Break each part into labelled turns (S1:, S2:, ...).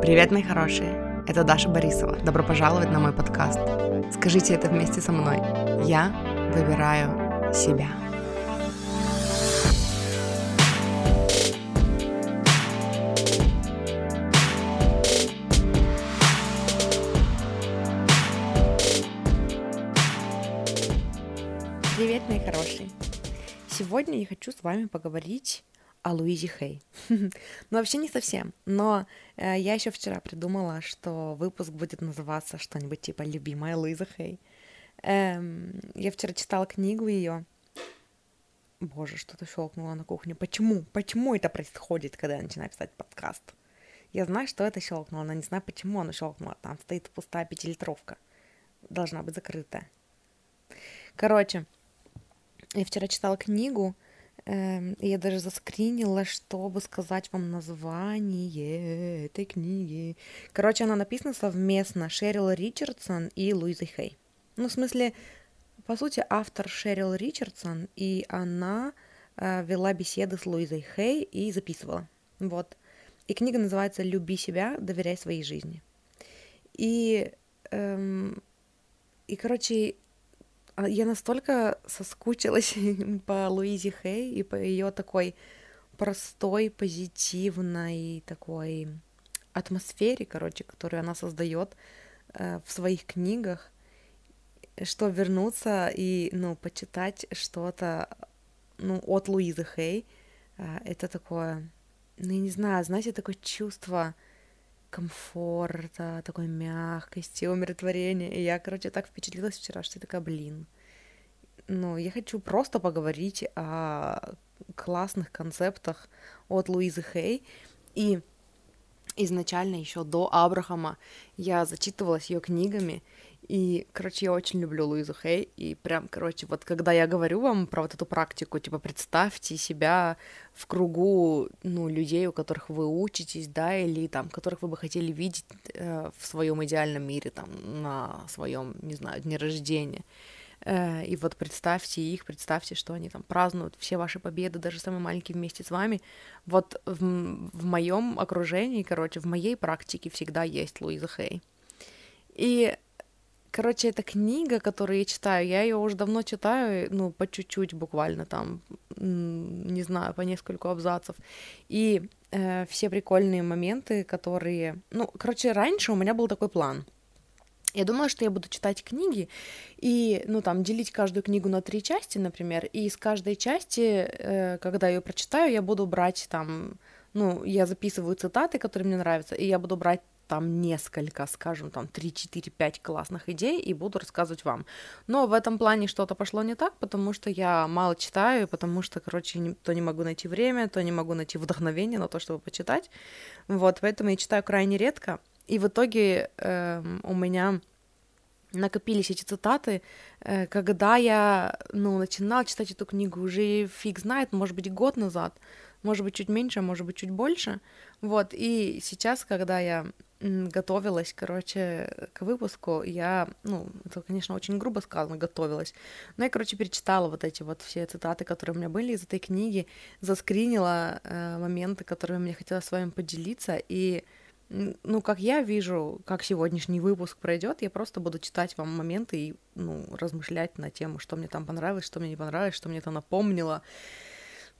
S1: Привет, мои хорошие! Это Даша Борисова. Добро пожаловать на мой подкаст. Скажите это вместе со мной. Я выбираю себя. Привет, мои хорошие! Сегодня я хочу с вами поговорить о Луизе Хей. ну, вообще не совсем, но э, я еще вчера придумала, что выпуск будет называться что-нибудь типа «Любимая Луиза Хей». Эм, я вчера читала книгу ее. Боже, что-то щелкнуло на кухне. Почему? Почему это происходит, когда я начинаю писать подкаст? Я знаю, что это щелкнуло, но не знаю, почему оно щелкнуло. Там стоит пустая пятилитровка. Должна быть закрытая. Короче, я вчера читала книгу, я даже заскринила, чтобы сказать вам название этой книги. Короче, она написана совместно Шерил Ричардсон и Луизой Хей. Ну, в смысле, по сути, автор Шерил Ричардсон, и она э, вела беседы с Луизой Хей и записывала. Вот. И книга называется «Люби себя, доверяй своей жизни». И, эм, и короче, я настолько соскучилась по Луизе Хей и по ее такой простой, позитивной такой атмосфере, короче, которую она создает э, в своих книгах, что вернуться и, ну, почитать что-то, ну, от Луизы Хей, э, это такое, ну, я не знаю, знаете, такое чувство комфорта, такой мягкости, умиротворения. И я, короче, так впечатлилась вчера, что я такая, блин, ну, я хочу просто поговорить о классных концептах от Луизы Хей. И изначально еще до Абрахама я зачитывалась ее книгами, и, короче, я очень люблю Луизу Хей, и прям, короче, вот когда я говорю вам про вот эту практику, типа, представьте себя в кругу, ну, людей, у которых вы учитесь, да, или там, которых вы бы хотели видеть э, в своем идеальном мире, там, на своем, не знаю, дне рождения. Э, и вот представьте их, представьте, что они там празднуют все ваши победы, даже самые маленькие вместе с вами. Вот в, в моем окружении, короче, в моей практике всегда есть Луиза Хей. И Короче, эта книга, которую я читаю, я ее уже давно читаю, ну, по чуть-чуть буквально там, не знаю, по нескольку абзацев. И э, все прикольные моменты, которые... Ну, короче, раньше у меня был такой план. Я думала, что я буду читать книги и, ну, там, делить каждую книгу на три части, например, и из каждой части, э, когда ее прочитаю, я буду брать там, ну, я записываю цитаты, которые мне нравятся, и я буду брать там несколько, скажем, там 3, 4, 5 классных идей и буду рассказывать вам. Но в этом плане что-то пошло не так, потому что я мало читаю, потому что, короче, то не могу найти время, то не могу найти вдохновение на то, чтобы почитать. Вот, поэтому я читаю крайне редко. И в итоге э, у меня накопились эти цитаты, э, когда я, ну, начинала читать эту книгу уже фиг знает, может быть, год назад, может быть, чуть меньше, может быть, чуть больше, вот, и сейчас, когда я готовилась, короче, к выпуску, я, ну, это, конечно, очень грубо сказано, готовилась, но я, короче, перечитала вот эти вот все цитаты, которые у меня были из этой книги, заскринила э, моменты, которые мне хотелось с вами поделиться, и ну, как я вижу, как сегодняшний выпуск пройдет, я просто буду читать вам моменты и, ну, размышлять на тему, что мне там понравилось, что мне не понравилось, что мне это напомнило.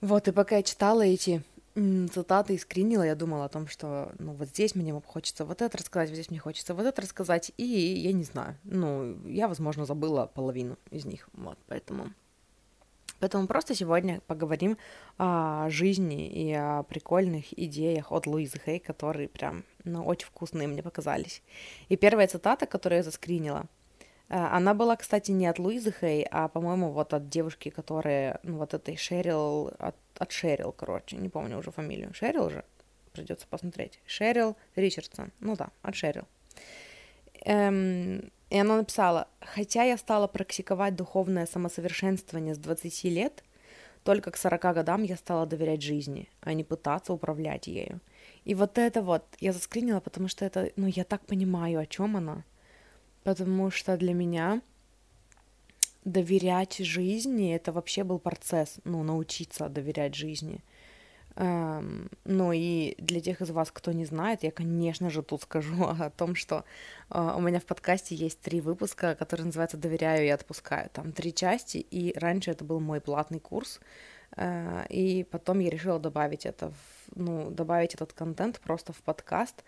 S1: Вот, и пока я читала эти цитаты и скринила, я думала о том, что, ну, вот здесь мне хочется вот это рассказать, вот здесь мне хочется вот это рассказать, и я не знаю, ну, я, возможно, забыла половину из них, вот, поэтому... Поэтому просто сегодня поговорим о жизни и о прикольных идеях от Луизы Хей, которые прям, ну, очень вкусные мне показались. И первая цитата, которую я заскринила, она была, кстати, не от Луизы Хей, а, по-моему, вот от девушки, которая, ну, вот этой Шерил, от, от Шерил, короче, не помню уже фамилию. Шерил же? Придется посмотреть. Шерил Ричардсон. Ну да, от Шерил. Эм, и она написала, хотя я стала практиковать духовное самосовершенствование с 20 лет, только к 40 годам я стала доверять жизни, а не пытаться управлять ею. И вот это вот я заскринила, потому что это, ну, я так понимаю, о чем она. Потому что для меня доверять жизни, это вообще был процесс, ну, научиться доверять жизни. Эм, ну и для тех из вас, кто не знает, я, конечно же, тут скажу о том, что э, у меня в подкасте есть три выпуска, которые называются «Доверяю и отпускаю». Там три части, и раньше это был мой платный курс, э, и потом я решила добавить это, в, ну, добавить этот контент просто в подкаст,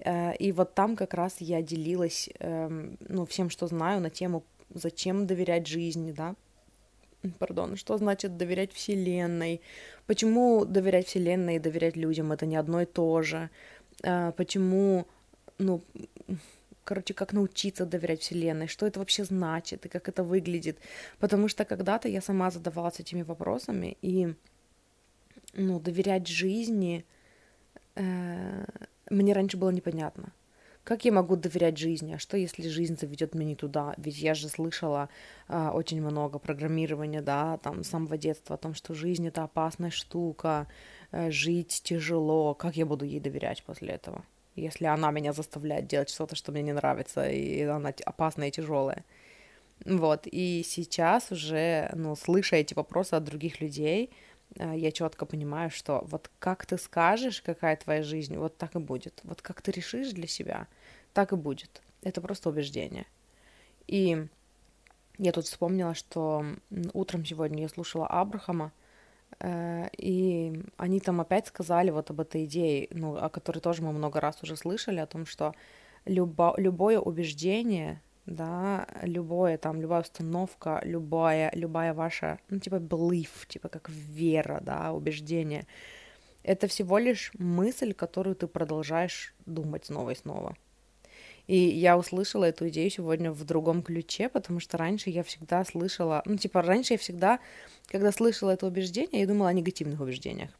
S1: и вот там как раз я делилась, эм, ну, всем, что знаю на тему «Зачем доверять жизни», да, пардон, что значит доверять Вселенной, почему доверять Вселенной и доверять людям это не одно и то же, а, почему, ну, короче, как научиться доверять Вселенной, что это вообще значит и как это выглядит, потому что когда-то я сама задавалась этими вопросами, и, ну, доверять жизни э, мне раньше было непонятно. Как я могу доверять жизни? А что, если жизнь заведет меня не туда? Ведь я же слышала а, очень много программирования, да, там, с самого детства о том, что жизнь — это опасная штука, а, жить тяжело. Как я буду ей доверять после этого? Если она меня заставляет делать что-то, что мне не нравится, и она опасная и тяжелая. Вот, и сейчас уже, ну, слыша эти вопросы от других людей, Э, я четко понимаю, что вот как ты скажешь, какая твоя жизнь, вот так и будет. Вот как ты решишь для себя, так и будет. Это просто убеждение. И я тут вспомнила, что утром сегодня я слушала Абрахама, э, и они там опять сказали вот об этой идее, ну, о которой тоже мы много раз уже слышали, о том, что любо, любое убеждение, да, любое там, любая установка, любая, любая ваша, ну, типа, belief, типа, как вера, да, убеждение, это всего лишь мысль, которую ты продолжаешь думать снова и снова. И я услышала эту идею сегодня в другом ключе, потому что раньше я всегда слышала, ну, типа, раньше я всегда, когда слышала это убеждение, я думала о негативных убеждениях.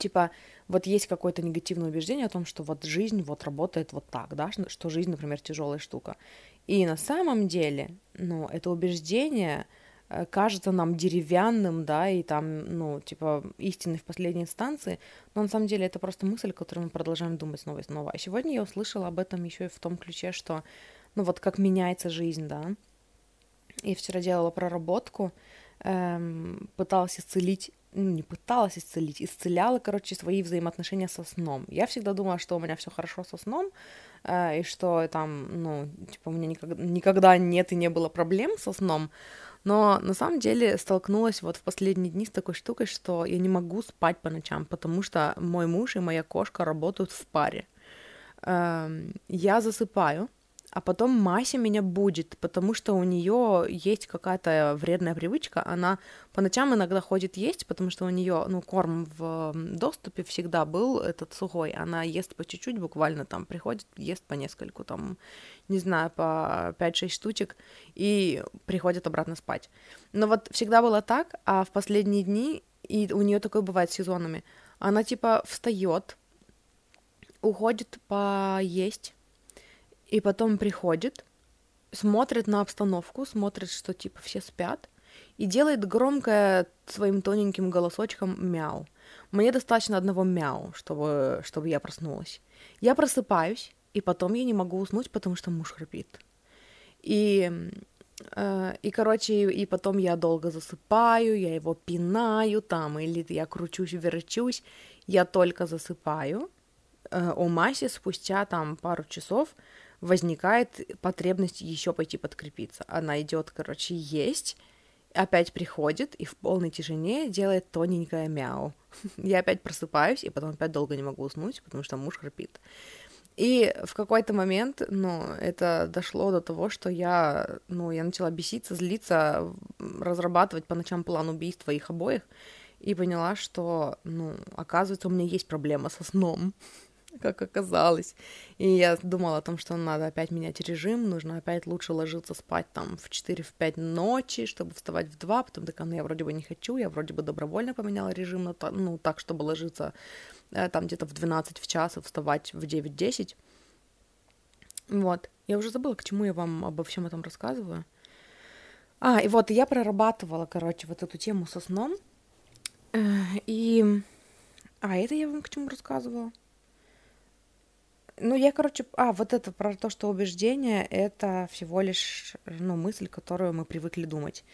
S1: Типа, вот есть какое-то негативное убеждение о том, что вот жизнь вот работает вот так, да, что жизнь, например, тяжелая штука. И на самом деле, ну, это убеждение э, кажется нам деревянным, да, и там, ну, типа, истинной в последней инстанции, но на самом деле это просто мысль, которую мы продолжаем думать снова и снова. А сегодня я услышала об этом еще и в том ключе, что, ну, вот как меняется жизнь, да. Я вчера делала проработку, эм, пыталась исцелить ну, не пыталась исцелить, исцеляла, короче, свои взаимоотношения со сном. Я всегда думала, что у меня все хорошо со сном, э, и что там, ну, типа, у меня никогда, никогда нет и не было проблем со сном, но на самом деле столкнулась вот в последние дни с такой штукой, что я не могу спать по ночам, потому что мой муж и моя кошка работают в паре. Э, я засыпаю, а потом Мася меня будет, потому что у нее есть какая-то вредная привычка, она по ночам иногда ходит есть, потому что у нее, ну, корм в доступе всегда был этот сухой, она ест по чуть-чуть, буквально там приходит, ест по нескольку, там, не знаю, по 5-6 штучек, и приходит обратно спать. Но вот всегда было так, а в последние дни, и у нее такое бывает сезонами, она типа встает, уходит поесть, и потом приходит, смотрит на обстановку, смотрит, что типа все спят, и делает громкое своим тоненьким голосочком мяу. Мне достаточно одного мяу, чтобы, чтобы я проснулась. Я просыпаюсь, и потом я не могу уснуть, потому что муж храпит. И, э, и короче, и потом я долго засыпаю, я его пинаю там, или я кручусь, верчусь, я только засыпаю. Э, у Маси спустя там пару часов возникает потребность еще пойти подкрепиться. Она идет, короче, есть, опять приходит и в полной тишине делает тоненькое мяу. Я опять просыпаюсь, и потом опять долго не могу уснуть, потому что муж храпит. И в какой-то момент, ну, это дошло до того, что я, ну, я начала беситься, злиться, разрабатывать по ночам план убийства их обоих, и поняла, что, ну, оказывается, у меня есть проблема со сном как оказалось. И я думала о том, что надо опять менять режим, нужно опять лучше ложиться спать там в 4-5 ночи, чтобы вставать в 2, потом такая, ну я вроде бы не хочу, я вроде бы добровольно поменяла режим, на, ну так, чтобы ложиться э, там где-то в 12 в час и вставать в 9-10. Вот, я уже забыла, к чему я вам обо всем этом рассказываю. А, и вот я прорабатывала, короче, вот эту тему со сном. Э, и... А, это я вам к чему рассказывала? Ну, я, короче, а, вот это про то, что убеждение — это всего лишь, ну, мысль, которую мы привыкли думать.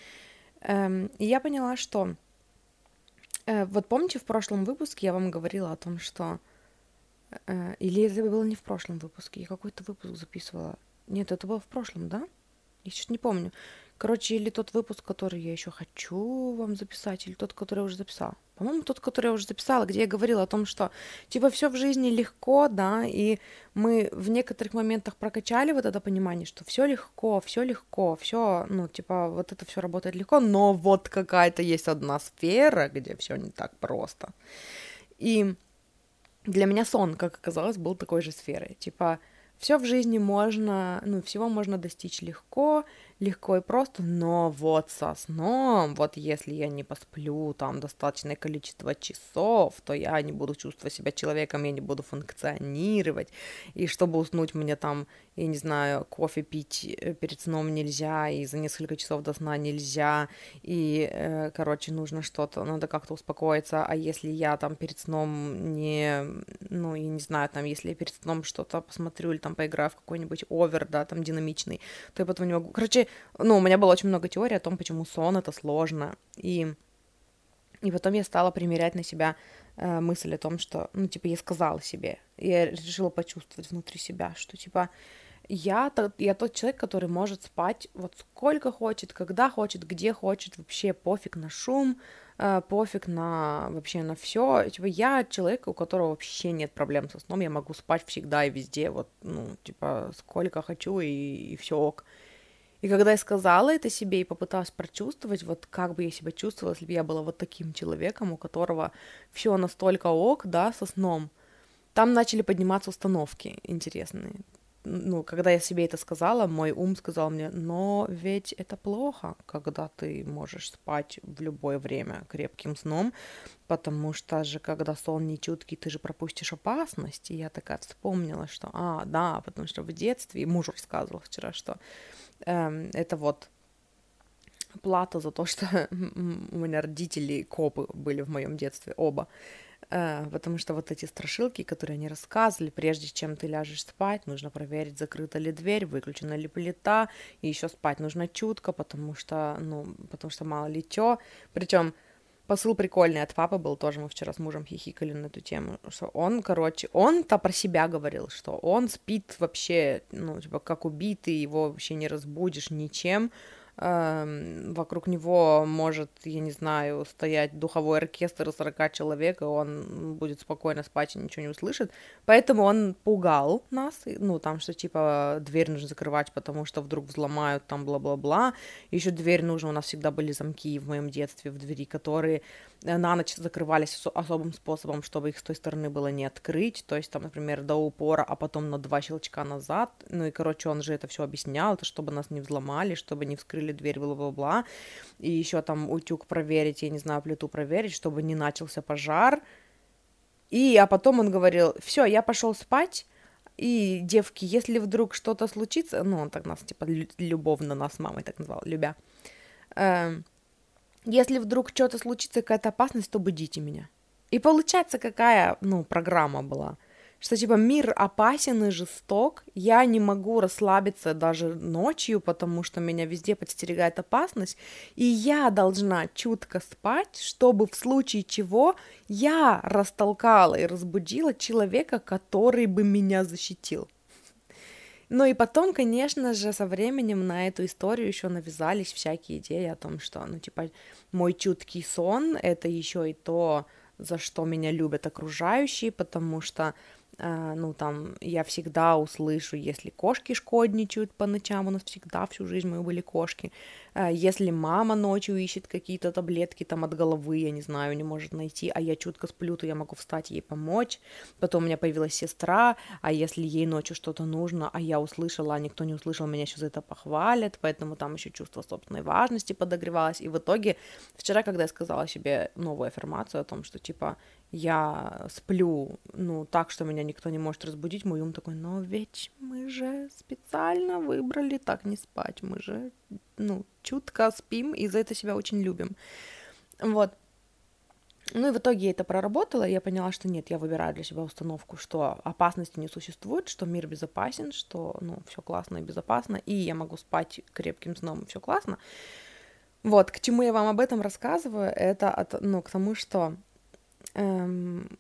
S1: Эм, и я поняла, что Э, вот помните, в прошлом выпуске я вам говорила о том, что... Э, или это было не в прошлом выпуске, я какой-то выпуск записывала. Нет, это было в прошлом, да? Я сейчас не помню. Короче, или тот выпуск, который я еще хочу вам записать, или тот, который я уже записала. По-моему, тот, который я уже записала, где я говорила о том, что типа все в жизни легко, да, и мы в некоторых моментах прокачали вот это понимание, что все легко, все легко, все, ну, типа, вот это все работает легко, но вот какая-то есть одна сфера, где все не так просто. И для меня сон, как оказалось, был такой же сферой. Типа, все в жизни можно, ну, всего можно достичь легко, легко и просто, но вот со сном, вот если я не посплю там достаточное количество часов, то я не буду чувствовать себя человеком, я не буду функционировать, и чтобы уснуть мне там, я не знаю, кофе пить э, перед сном нельзя, и за несколько часов до сна нельзя, и, э, короче, нужно что-то, надо как-то успокоиться, а если я там перед сном не, ну, я не знаю, там, если я перед сном что-то посмотрю или там поиграю в какой-нибудь овер, да, там, динамичный, то я потом не могу, короче, ну, у меня было очень много теорий о том, почему сон это сложно. И, и потом я стала примерять на себя э, мысль о том, что, ну, типа, я сказала себе, я решила почувствовать внутри себя, что, типа, я, тот, я тот человек, который может спать вот сколько хочет, когда хочет, где хочет, вообще пофиг на шум, э, пофиг на вообще на все. Типа я человек, у которого вообще нет проблем со сном, я могу спать всегда и везде, вот, ну, типа, сколько хочу и, и все ок. И когда я сказала это себе и попыталась прочувствовать, вот как бы я себя чувствовала, если бы я была вот таким человеком, у которого все настолько ок, да, со сном, там начали подниматься установки интересные. Ну, когда я себе это сказала, мой ум сказал мне, но ведь это плохо, когда ты можешь спать в любое время крепким сном, потому что же, когда сон не чуткий, ты же пропустишь опасность. И я такая вспомнила, что, а, да, потому что в детстве, муж рассказывал вчера, что это вот плата за то, что у меня родители копы были в моем детстве, оба. Э, потому что вот эти страшилки, которые они рассказывали, прежде чем ты ляжешь спать, нужно проверить, закрыта ли дверь, выключена ли плита, и еще спать нужно чутко, потому что, ну, потому что мало ли чё. Причем посыл прикольный от папы был тоже, мы вчера с мужем хихикали на эту тему, что он, короче, он-то про себя говорил, что он спит вообще, ну, типа, как убитый, его вообще не разбудишь ничем, вокруг него может, я не знаю, стоять духовой оркестр из 40 человек, и он будет спокойно спать и ничего не услышит. Поэтому он пугал нас, ну, там, что, типа, дверь нужно закрывать, потому что вдруг взломают, там, бла-бла-бла. Еще дверь нужно, у нас всегда были замки в моем детстве в двери, которые на ночь закрывались особым способом, чтобы их с той стороны было не открыть, то есть там, например, до упора, а потом на два щелчка назад, ну и, короче, он же это все объяснял, это чтобы нас не взломали, чтобы не вскрыли дверь, бла-бла-бла, и еще там утюг проверить, я не знаю, плиту проверить, чтобы не начался пожар. И, а потом он говорил, все, я пошел спать, и, девки, если вдруг что-то случится, ну, он так нас, типа, любовно нас мамой так назвал, любя, э, если вдруг что-то случится, какая-то опасность, то будите меня. И получается, какая, ну, программа была что типа мир опасен и жесток, я не могу расслабиться даже ночью, потому что меня везде подстерегает опасность, и я должна чутко спать, чтобы в случае чего я растолкала и разбудила человека, который бы меня защитил. Ну и потом, конечно же, со временем на эту историю еще навязались всякие идеи о том, что, ну, типа, мой чуткий сон — это еще и то, за что меня любят окружающие, потому что ну, там, я всегда услышу, если кошки шкодничают по ночам, у нас всегда всю жизнь мы были кошки, uh, если мама ночью ищет какие-то таблетки там от головы, я не знаю, не может найти, а я чутко сплю, то я могу встать ей помочь, потом у меня появилась сестра, а если ей ночью что-то нужно, а я услышала, а никто не услышал, меня еще за это похвалят, поэтому там еще чувство собственной важности подогревалось, и в итоге вчера, когда я сказала себе новую аффирмацию о том, что, типа, я сплю, ну, так, что меня никто не может разбудить, мой ум такой, но ведь мы же специально выбрали так не спать, мы же, ну, чутко спим и за это себя очень любим. Вот. Ну и в итоге я это проработала, и я поняла, что нет, я выбираю для себя установку, что опасности не существует, что мир безопасен, что, ну, все классно и безопасно, и я могу спать крепким сном, все классно. Вот, к чему я вам об этом рассказываю, это от, ну, к тому, что эм,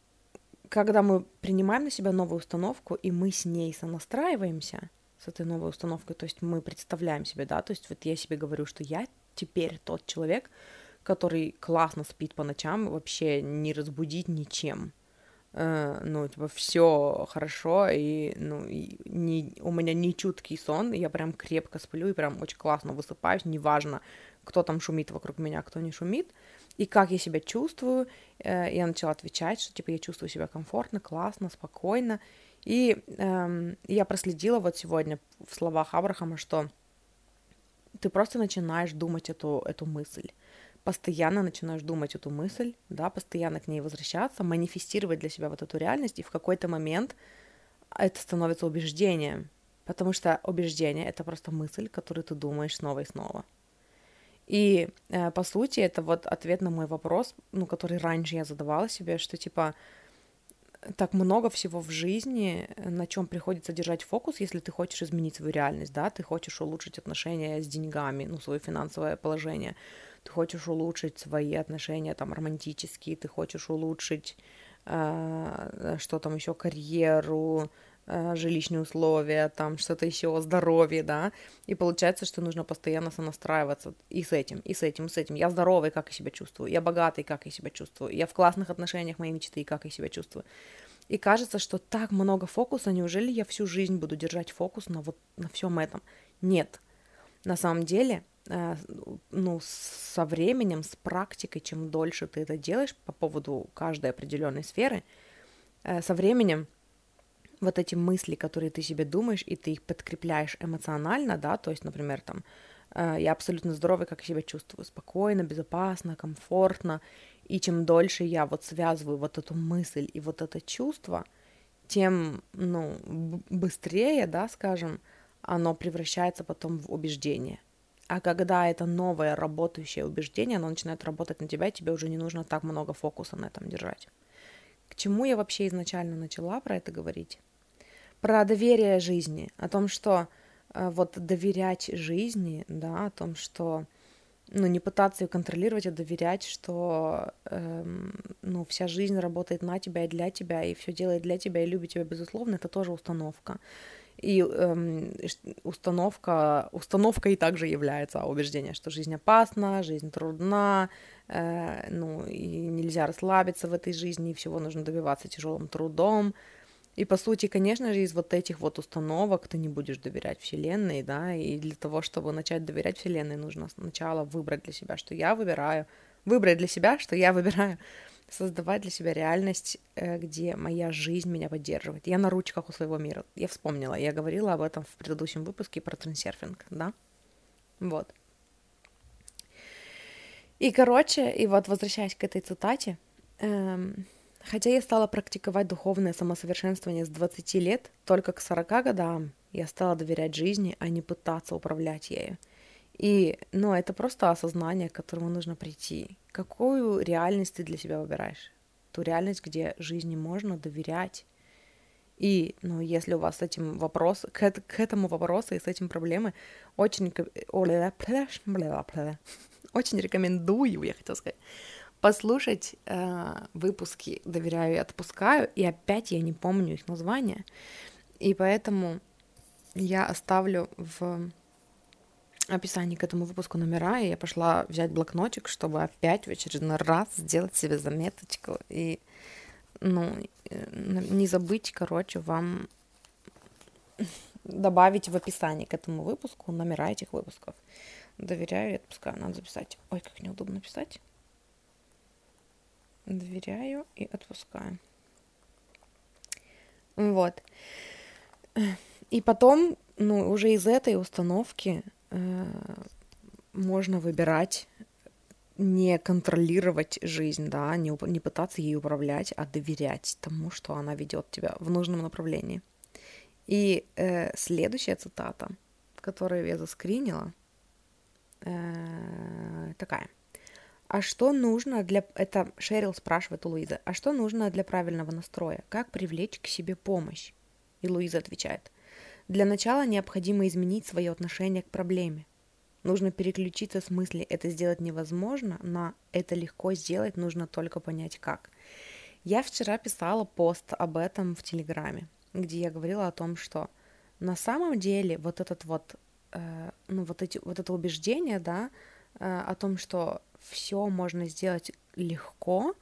S1: когда мы принимаем на себя новую установку, и мы с ней сонастраиваемся, с этой новой установкой, то есть мы представляем себе, да, то есть вот я себе говорю, что я теперь тот человек, который классно спит по ночам, вообще не разбудить ничем. Uh, ну, типа, все хорошо, и, ну, и не, у меня не чуткий сон, я прям крепко сплю и прям очень классно высыпаюсь, неважно, кто там шумит вокруг меня, кто не шумит, и как я себя чувствую. Э, я начала отвечать, что типа я чувствую себя комфортно, классно, спокойно. И эм, я проследила вот сегодня в словах Абрахама, что ты просто начинаешь думать эту, эту мысль постоянно начинаешь думать эту мысль, да, постоянно к ней возвращаться, манифестировать для себя вот эту реальность, и в какой-то момент это становится убеждением, потому что убеждение — это просто мысль, которую ты думаешь снова и снова. И, э, по сути, это вот ответ на мой вопрос, ну, который раньше я задавала себе, что, типа, так много всего в жизни, на чем приходится держать фокус, если ты хочешь изменить свою реальность, да, ты хочешь улучшить отношения с деньгами, ну, свое финансовое положение, ты хочешь улучшить свои отношения там романтические, ты хочешь улучшить э, что там еще, карьеру, жилищные условия, там что-то еще, здоровье, да, и получается, что нужно постоянно сонастраиваться и с этим, и с этим, и с этим. Я здоровый, как я себя чувствую, я богатый, как я себя чувствую, я в классных отношениях моей мечты, как я себя чувствую. И кажется, что так много фокуса, неужели я всю жизнь буду держать фокус на вот на всем этом? Нет. На самом деле, э, ну, со временем, с практикой, чем дольше ты это делаешь по поводу каждой определенной сферы, э, со временем вот эти мысли, которые ты себе думаешь, и ты их подкрепляешь эмоционально, да, то есть, например, там, э, я абсолютно здоровый, как я себя чувствую, спокойно, безопасно, комфортно, и чем дольше я вот связываю вот эту мысль и вот это чувство, тем, ну, быстрее, да, скажем, оно превращается потом в убеждение. А когда это новое работающее убеждение, оно начинает работать на тебя, тебе уже не нужно так много фокуса на этом держать. К чему я вообще изначально начала про это говорить? Про доверие жизни, о том, что э, вот доверять жизни, да, о том, что ну, не пытаться ее контролировать, а доверять, что эм, ну, вся жизнь работает на тебя и для тебя, и все делает для тебя и любит тебя, безусловно, это тоже установка. И эм, установка, и также является убеждение, что жизнь опасна, жизнь трудна, ну, и нельзя расслабиться в этой жизни, и всего нужно добиваться тяжелым трудом. И, по сути, конечно же, из вот этих вот установок ты не будешь доверять Вселенной, да, и для того, чтобы начать доверять Вселенной, нужно сначала выбрать для себя, что я выбираю, выбрать для себя, что я выбираю создавать для себя реальность, э, где моя жизнь меня поддерживает. Я на ручках у своего мира. Я вспомнила, я говорила об этом в предыдущем выпуске про трансерфинг, да? Вот. И, короче, и вот возвращаясь к этой цитате, эм, хотя я стала практиковать духовное самосовершенствование с 20 лет, только к 40 годам я стала доверять жизни, а не пытаться управлять ею. И, ну, это просто осознание, к которому нужно прийти. Какую реальность ты для себя выбираешь? Ту реальность, где жизни можно доверять. И, ну, если у вас с этим вопрос, к, к этому вопросу и с этим проблемы, очень, очень рекомендую, я хотела сказать, послушать э, выпуски «Доверяю и отпускаю», и опять я не помню их название, и поэтому я оставлю в описании к этому выпуску номера, и я пошла взять блокнотик, чтобы опять в очередной раз сделать себе заметочку и, ну, не забыть, короче, вам добавить в описании к этому выпуску номера этих выпусков. Доверяю и отпускаю. Надо записать. Ой, как неудобно писать. Доверяю и отпускаю. Вот. И потом, ну, уже из этой установки Э, можно выбирать не контролировать жизнь, да, не, не пытаться ей управлять, а доверять тому, что она ведет тебя в нужном направлении. И э, следующая цитата, которую я заскринила, э, такая. А что нужно для... Это Шерил спрашивает у Луизы. А что нужно для правильного настроя? Как привлечь к себе помощь? И Луиза отвечает. Для начала необходимо изменить свое отношение к проблеме. Нужно переключиться с мысли «это сделать невозможно» на «это легко сделать, нужно только понять как». Я вчера писала пост об этом в Телеграме, где я говорила о том, что на самом деле вот этот вот, ну вот эти, вот это убеждение, да, э, о том, что все можно сделать легко,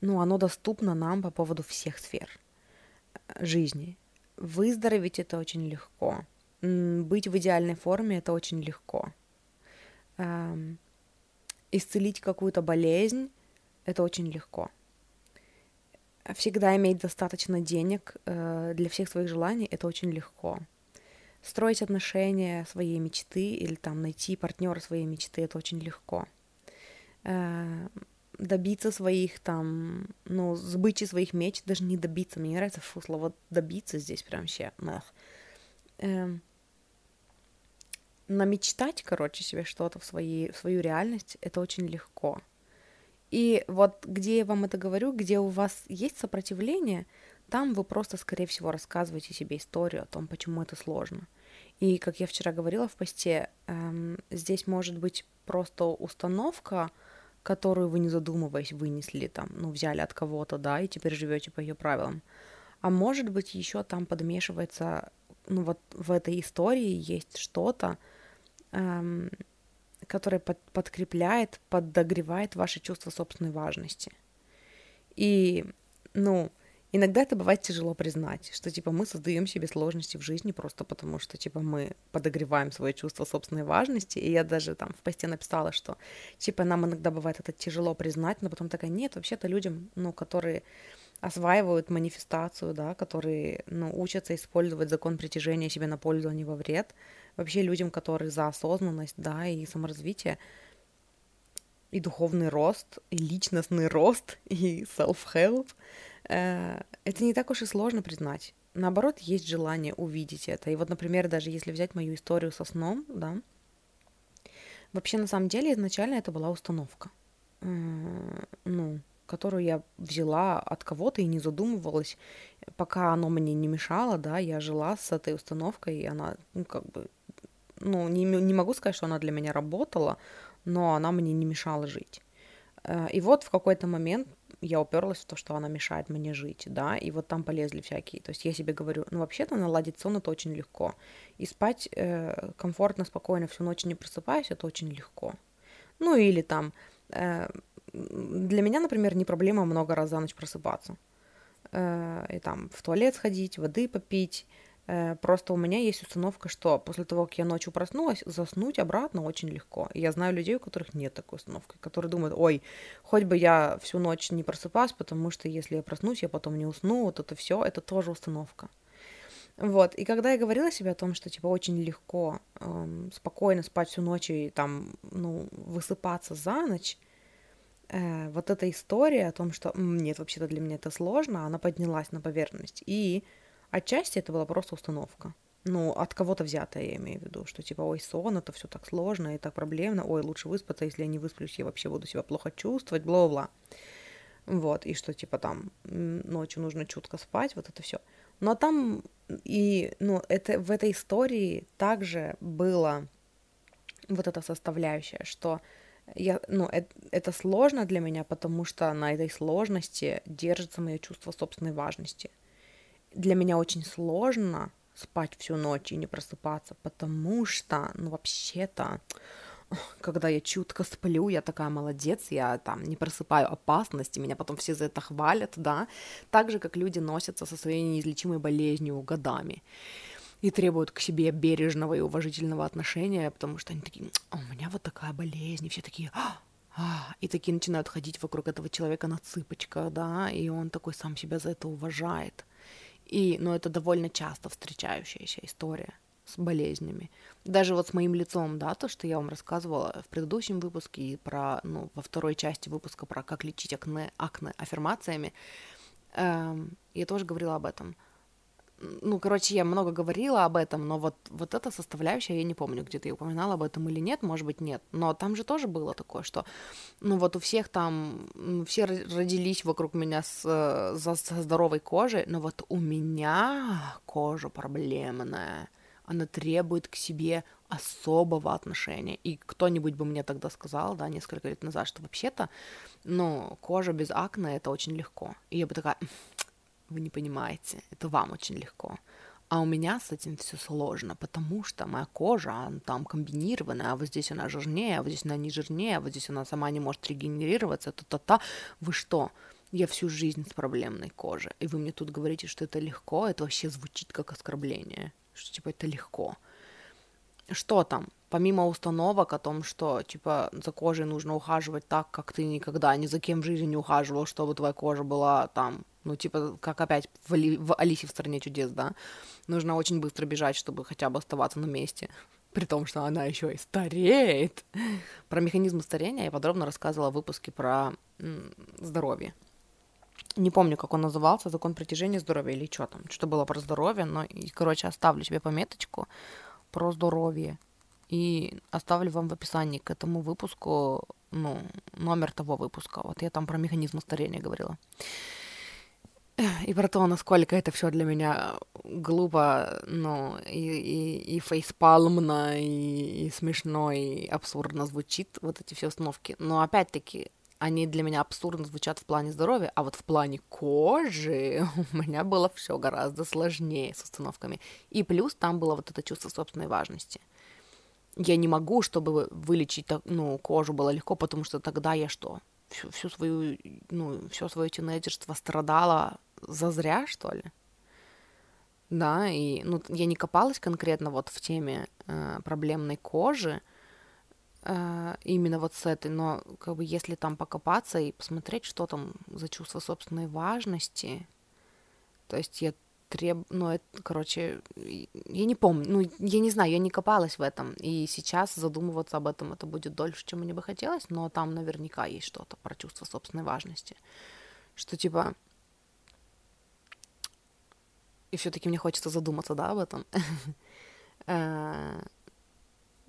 S1: ну, оно доступно нам по поводу всех сфер э, жизни. Выздороветь это очень легко. Быть в идеальной форме это очень легко. Эм, исцелить какую-то болезнь это очень легко. Всегда иметь достаточно денег э, для всех своих желаний это очень легко. Строить отношения своей мечты или там найти партнера своей мечты это очень легко. Э, добиться своих там, ну, сбычи своих меч, даже не добиться, мне не нравится фу, слово добиться здесь прям вообще, эх. Эм, намечтать, короче, себе что-то в, своей, в свою реальность, это очень легко. И вот где я вам это говорю, где у вас есть сопротивление, там вы просто, скорее всего, рассказываете себе историю о том, почему это сложно. И, как я вчера говорила в посте, эм, здесь может быть просто установка, которую вы, не задумываясь, вынесли там, ну, взяли от кого-то, да, и теперь живете по ее правилам. А может быть, еще там подмешивается, ну, вот в этой истории есть что-то, эм, которое под, подкрепляет, подогревает ваше чувство собственной важности. И, ну, Иногда это бывает тяжело признать, что типа мы создаем себе сложности в жизни просто потому, что типа мы подогреваем свое чувство собственной важности. И я даже там в посте написала, что типа нам иногда бывает это тяжело признать, но потом такая, нет, вообще-то людям, ну, которые осваивают манифестацию, да, которые, ну, учатся использовать закон притяжения себе на пользу, а не во вред. Вообще людям, которые за осознанность, да, и саморазвитие, и духовный рост, и личностный рост, и self-help — это не так уж и сложно признать. Наоборот, есть желание увидеть это. И вот, например, даже если взять мою историю со сном, да, вообще на самом деле изначально это была установка, ну, которую я взяла от кого-то и не задумывалась, пока оно мне не мешало, да, я жила с этой установкой, и она, ну, как бы, ну, не, не могу сказать, что она для меня работала, но она мне не мешала жить. Э, и вот в какой-то момент я уперлась в то, что она мешает мне жить, да, и вот там полезли всякие. То есть я себе говорю, ну вообще-то наладить сон это очень легко. И спать э, комфортно, спокойно всю ночь не просыпаясь, это очень легко. Ну или там, э, для меня, например, не проблема много раз за ночь просыпаться. Э, и там в туалет сходить, воды попить, просто у меня есть установка, что после того, как я ночью проснулась, заснуть обратно очень легко. Я знаю людей, у которых нет такой установки, которые думают, ой, хоть бы я всю ночь не просыпалась, потому что если я проснусь, я потом не усну, вот это все, это тоже установка. Вот, и когда я говорила себе о том, что, типа, очень легко эм, спокойно спать всю ночь и там, ну, высыпаться за ночь, э, вот эта история о том, что нет, вообще-то для меня это сложно, она поднялась на поверхность. И Отчасти это была просто установка. Ну, от кого-то взятая, я имею в виду, что типа, ой, сон, это все так сложно и так проблемно, ой, лучше выспаться, если я не высплюсь, я вообще буду себя плохо чувствовать, бла-бла. Вот, и что типа там ночью нужно чутко спать, вот это все. Но там и, ну, это в этой истории также было вот эта составляющая, что я, ну, это, это сложно для меня, потому что на этой сложности держится мое чувство собственной важности – для меня очень сложно спать всю ночь и не просыпаться, потому что, ну, вообще-то, когда я чутко сплю, я такая молодец, я там не просыпаю опасности, меня потом все за это хвалят, да, так же, как люди носятся со своей неизлечимой болезнью годами и требуют к себе бережного и уважительного отношения, потому что они такие, «А у меня вот такая болезнь, и все такие, а, а, и такие начинают ходить вокруг этого человека на цыпочках, да, и он такой сам себя за это уважает. И, ну, это довольно часто встречающаяся история с болезнями. Даже вот с моим лицом, да, то, что я вам рассказывала в предыдущем выпуске и про, ну, во второй части выпуска про как лечить акне, акне аффирмациями, эм, я тоже говорила об этом ну, короче, я много говорила об этом, но вот, вот эта составляющая, я не помню, где ты упоминала об этом или нет, может быть, нет, но там же тоже было такое, что, ну, вот у всех там, все родились вокруг меня с, со, со здоровой кожей, но вот у меня кожа проблемная, она требует к себе особого отношения. И кто-нибудь бы мне тогда сказал, да, несколько лет назад, что вообще-то, ну, кожа без акне — это очень легко. И я бы такая, вы не понимаете, это вам очень легко. А у меня с этим все сложно, потому что моя кожа она там комбинированная, а вот здесь она жирнее, а вот здесь она не жирнее, а вот здесь она сама не может регенерироваться, та-та-та. Вы что? Я всю жизнь с проблемной кожей, и вы мне тут говорите, что это легко, это вообще звучит как оскорбление, что типа это легко. Что там? Помимо установок о том, что типа за кожей нужно ухаживать так, как ты никогда ни за кем в жизни не ухаживал, чтобы твоя кожа была там ну, типа, как опять в, Али... в Алисе в стране чудес, да. Нужно очень быстро бежать, чтобы хотя бы оставаться на месте. При том, что она еще и стареет. Про механизмы старения я подробно рассказывала в выпуске про здоровье. Не помню, как он назывался, закон притяжения здоровья или что там. Что было про здоровье, но, и, короче, оставлю себе пометочку про здоровье. И оставлю вам в описании к этому выпуску, ну, номер того выпуска. Вот я там про механизмы старения говорила. И про то, насколько это все для меня глупо, ну, и, и, и фейспалмно, и, и смешно, и абсурдно звучит, вот эти все установки. Но опять-таки, они для меня абсурдно звучат в плане здоровья, а вот в плане кожи у меня было все гораздо сложнее с установками. И плюс там было вот это чувство собственной важности. Я не могу, чтобы вылечить ну, кожу было легко, потому что тогда я что? всю, всю свою, ну, все свое тинейджерство страдала зазря, что ли? Да, и ну, я не копалась конкретно вот в теме э, проблемной кожи, э, именно вот с этой, но как бы если там покопаться и посмотреть, что там за чувство собственной важности, то есть я треб... Ну, это, короче, я не помню, ну, я не знаю, я не копалась в этом, и сейчас задумываться об этом это будет дольше, чем мне бы хотелось, но там наверняка есть что-то про чувство собственной важности, что, типа, и все-таки мне хочется задуматься, да, об этом. Э,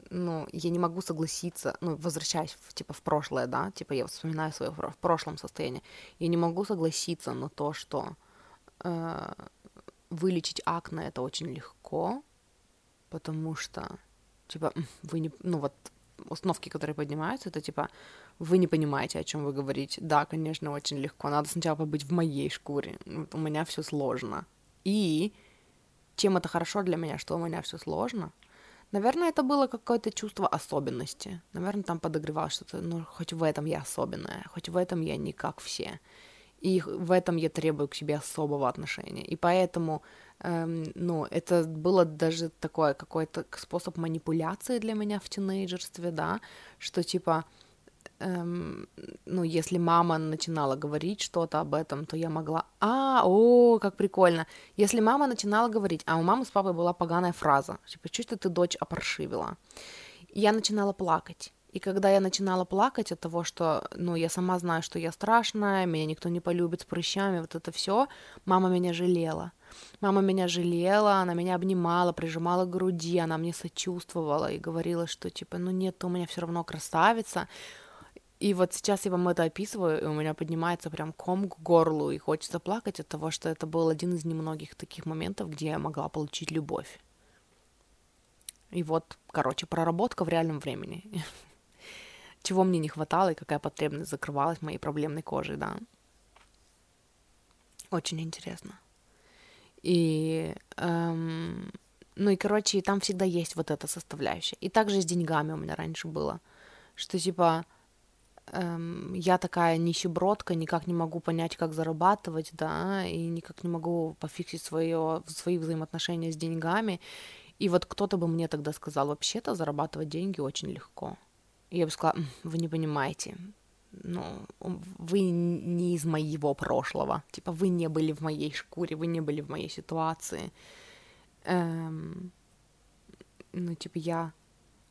S1: ну, я не могу согласиться, ну, возвращаясь, типа, в прошлое, да, типа, я вспоминаю свое в прошлом состоянии, я не могу согласиться на то, что э, вылечить акне это очень легко, потому что, типа, вы не, ну вот, установки, которые поднимаются, это типа, вы не понимаете, о чем вы говорите. Да, конечно, очень легко. Надо сначала побыть в моей шкуре. У меня все сложно. И чем это хорошо для меня, что у меня все сложно. Наверное, это было какое-то чувство особенности. Наверное, там подогревалось что-то, ну, хоть в этом я особенная, хоть в этом я не как все и в этом я требую к себе особого отношения. И поэтому, эм, ну, это было даже такой какой-то способ манипуляции для меня в тинейджерстве, да, что типа, эм, ну, если мама начинала говорить что-то об этом, то я могла, а, о, как прикольно. Если мама начинала говорить, а у мамы с папой была поганая фраза, типа, что ты дочь опоршивила, я начинала плакать. И когда я начинала плакать от того, что, ну, я сама знаю, что я страшная, меня никто не полюбит с прыщами, вот это все, мама меня жалела. Мама меня жалела, она меня обнимала, прижимала к груди, она мне сочувствовала и говорила, что типа, ну нет, у меня все равно красавица. И вот сейчас я вам это описываю, и у меня поднимается прям ком к горлу, и хочется плакать от того, что это был один из немногих таких моментов, где я могла получить любовь. И вот, короче, проработка в реальном времени. чего мне не хватало и какая потребность закрывалась моей проблемной кожей, да. Очень интересно. И, эм, ну и, короче, там всегда есть вот эта составляющая. И также с деньгами у меня раньше было, что, типа, эм, я такая нищебродка, никак не могу понять, как зарабатывать, да, и никак не могу пофиксить свое, свои взаимоотношения с деньгами. И вот кто-то бы мне тогда сказал, вообще-то зарабатывать деньги очень легко я бы сказала, вы не понимаете, ну, вы не из моего прошлого, типа, вы не были в моей шкуре, вы не были в моей ситуации. Эм, ну, типа, я...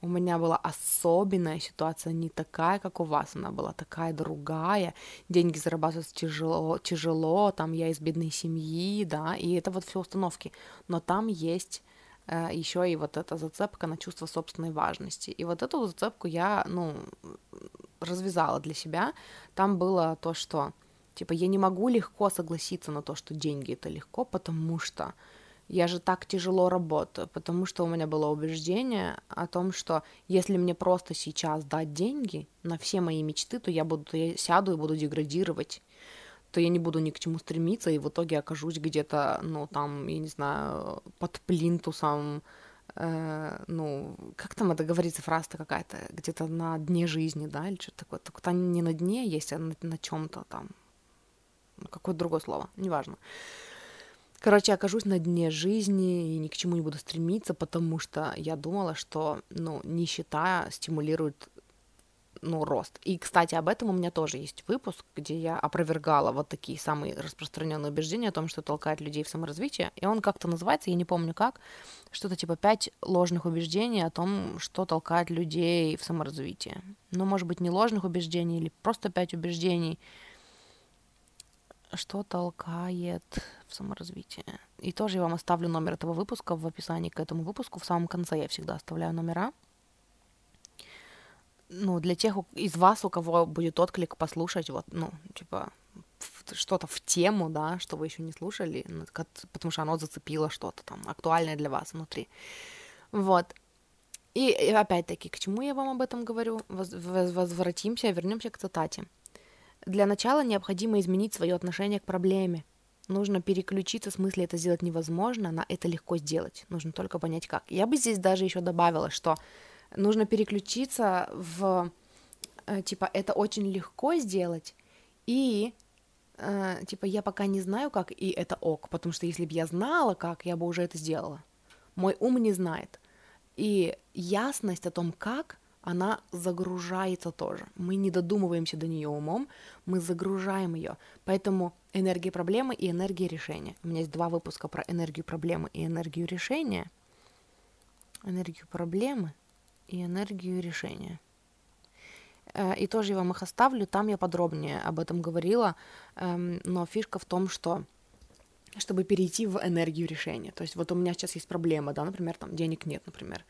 S1: У меня была особенная ситуация, не такая, как у вас, она была такая другая. Деньги зарабатывать тяжело, тяжело, там я из бедной семьи, да, и это вот все установки. Но там есть еще и вот эта зацепка на чувство собственной важности. И вот эту зацепку я, ну, развязала для себя. Там было то, что, типа, я не могу легко согласиться на то, что деньги это легко, потому что я же так тяжело работаю, потому что у меня было убеждение о том, что если мне просто сейчас дать деньги на все мои мечты, то я буду, я сяду и буду деградировать, то я не буду ни к чему стремиться, и в итоге окажусь где-то, ну, там, я не знаю, под плинтусом, э, ну, как там это говорится, фраза какая-то, где-то на дне жизни, да, или что-то такое, только там не на дне есть, а на, на чем-то там, какое-то другое слово, неважно. Короче, окажусь на дне жизни и ни к чему не буду стремиться, потому что я думала, что, ну, нищета стимулирует ну, рост. И, кстати, об этом у меня тоже есть выпуск, где я опровергала вот такие самые распространенные убеждения о том, что толкает людей в саморазвитие. И он как-то называется, я не помню как, что-то типа пять ложных убеждений о том, что толкает людей в саморазвитие. Ну, может быть, не ложных убеждений, или просто пять убеждений, что толкает в саморазвитие. И тоже я вам оставлю номер этого выпуска в описании к этому выпуску. В самом конце я всегда оставляю номера. Ну, для тех из вас, у кого будет отклик послушать, вот, ну, типа, что-то в тему, да, что вы еще не слушали, ну, потому что оно зацепило что-то там актуальное для вас внутри. Вот. И, и опять-таки, к чему я вам об этом говорю? Воз, возвратимся, вернемся к цитате. Для начала необходимо изменить свое отношение к проблеме. Нужно переключиться с мысли «это сделать невозможно» на «это легко сделать». Нужно только понять как. Я бы здесь даже еще добавила, что нужно переключиться в э, типа «это очень легко сделать» и э, типа «я пока не знаю как» и «это ок», потому что если бы я знала как, я бы уже это сделала. Мой ум не знает. И ясность о том, как, она загружается тоже. Мы не додумываемся до нее умом, мы загружаем ее. Поэтому энергия проблемы и энергия решения. У меня есть два выпуска про энергию проблемы и энергию решения. Энергию проблемы и энергию решения. Э, и тоже я вам их оставлю, там я подробнее об этом говорила, эм, но фишка в том, что чтобы перейти в энергию решения. То есть вот у меня сейчас есть проблема, да, например, там денег нет, например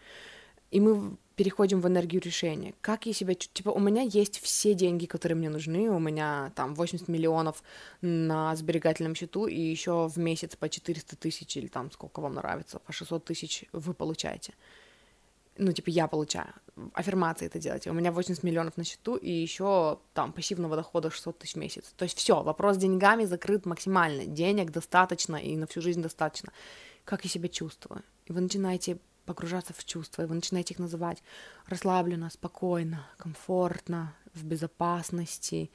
S1: и мы переходим в энергию решения. Как я себя... Типа, у меня есть все деньги, которые мне нужны, у меня там 80 миллионов на сберегательном счету, и еще в месяц по 400 тысяч, или там сколько вам нравится, по 600 тысяч вы получаете. Ну, типа, я получаю. Аффирмации это делать. У меня 80 миллионов на счету, и еще там пассивного дохода 600 тысяч в месяц. То есть все, вопрос с деньгами закрыт максимально. Денег достаточно, и на всю жизнь достаточно. Как я себя чувствую? И вы начинаете погружаться в чувства, и вы начинаете их называть расслабленно, спокойно, комфортно, в безопасности,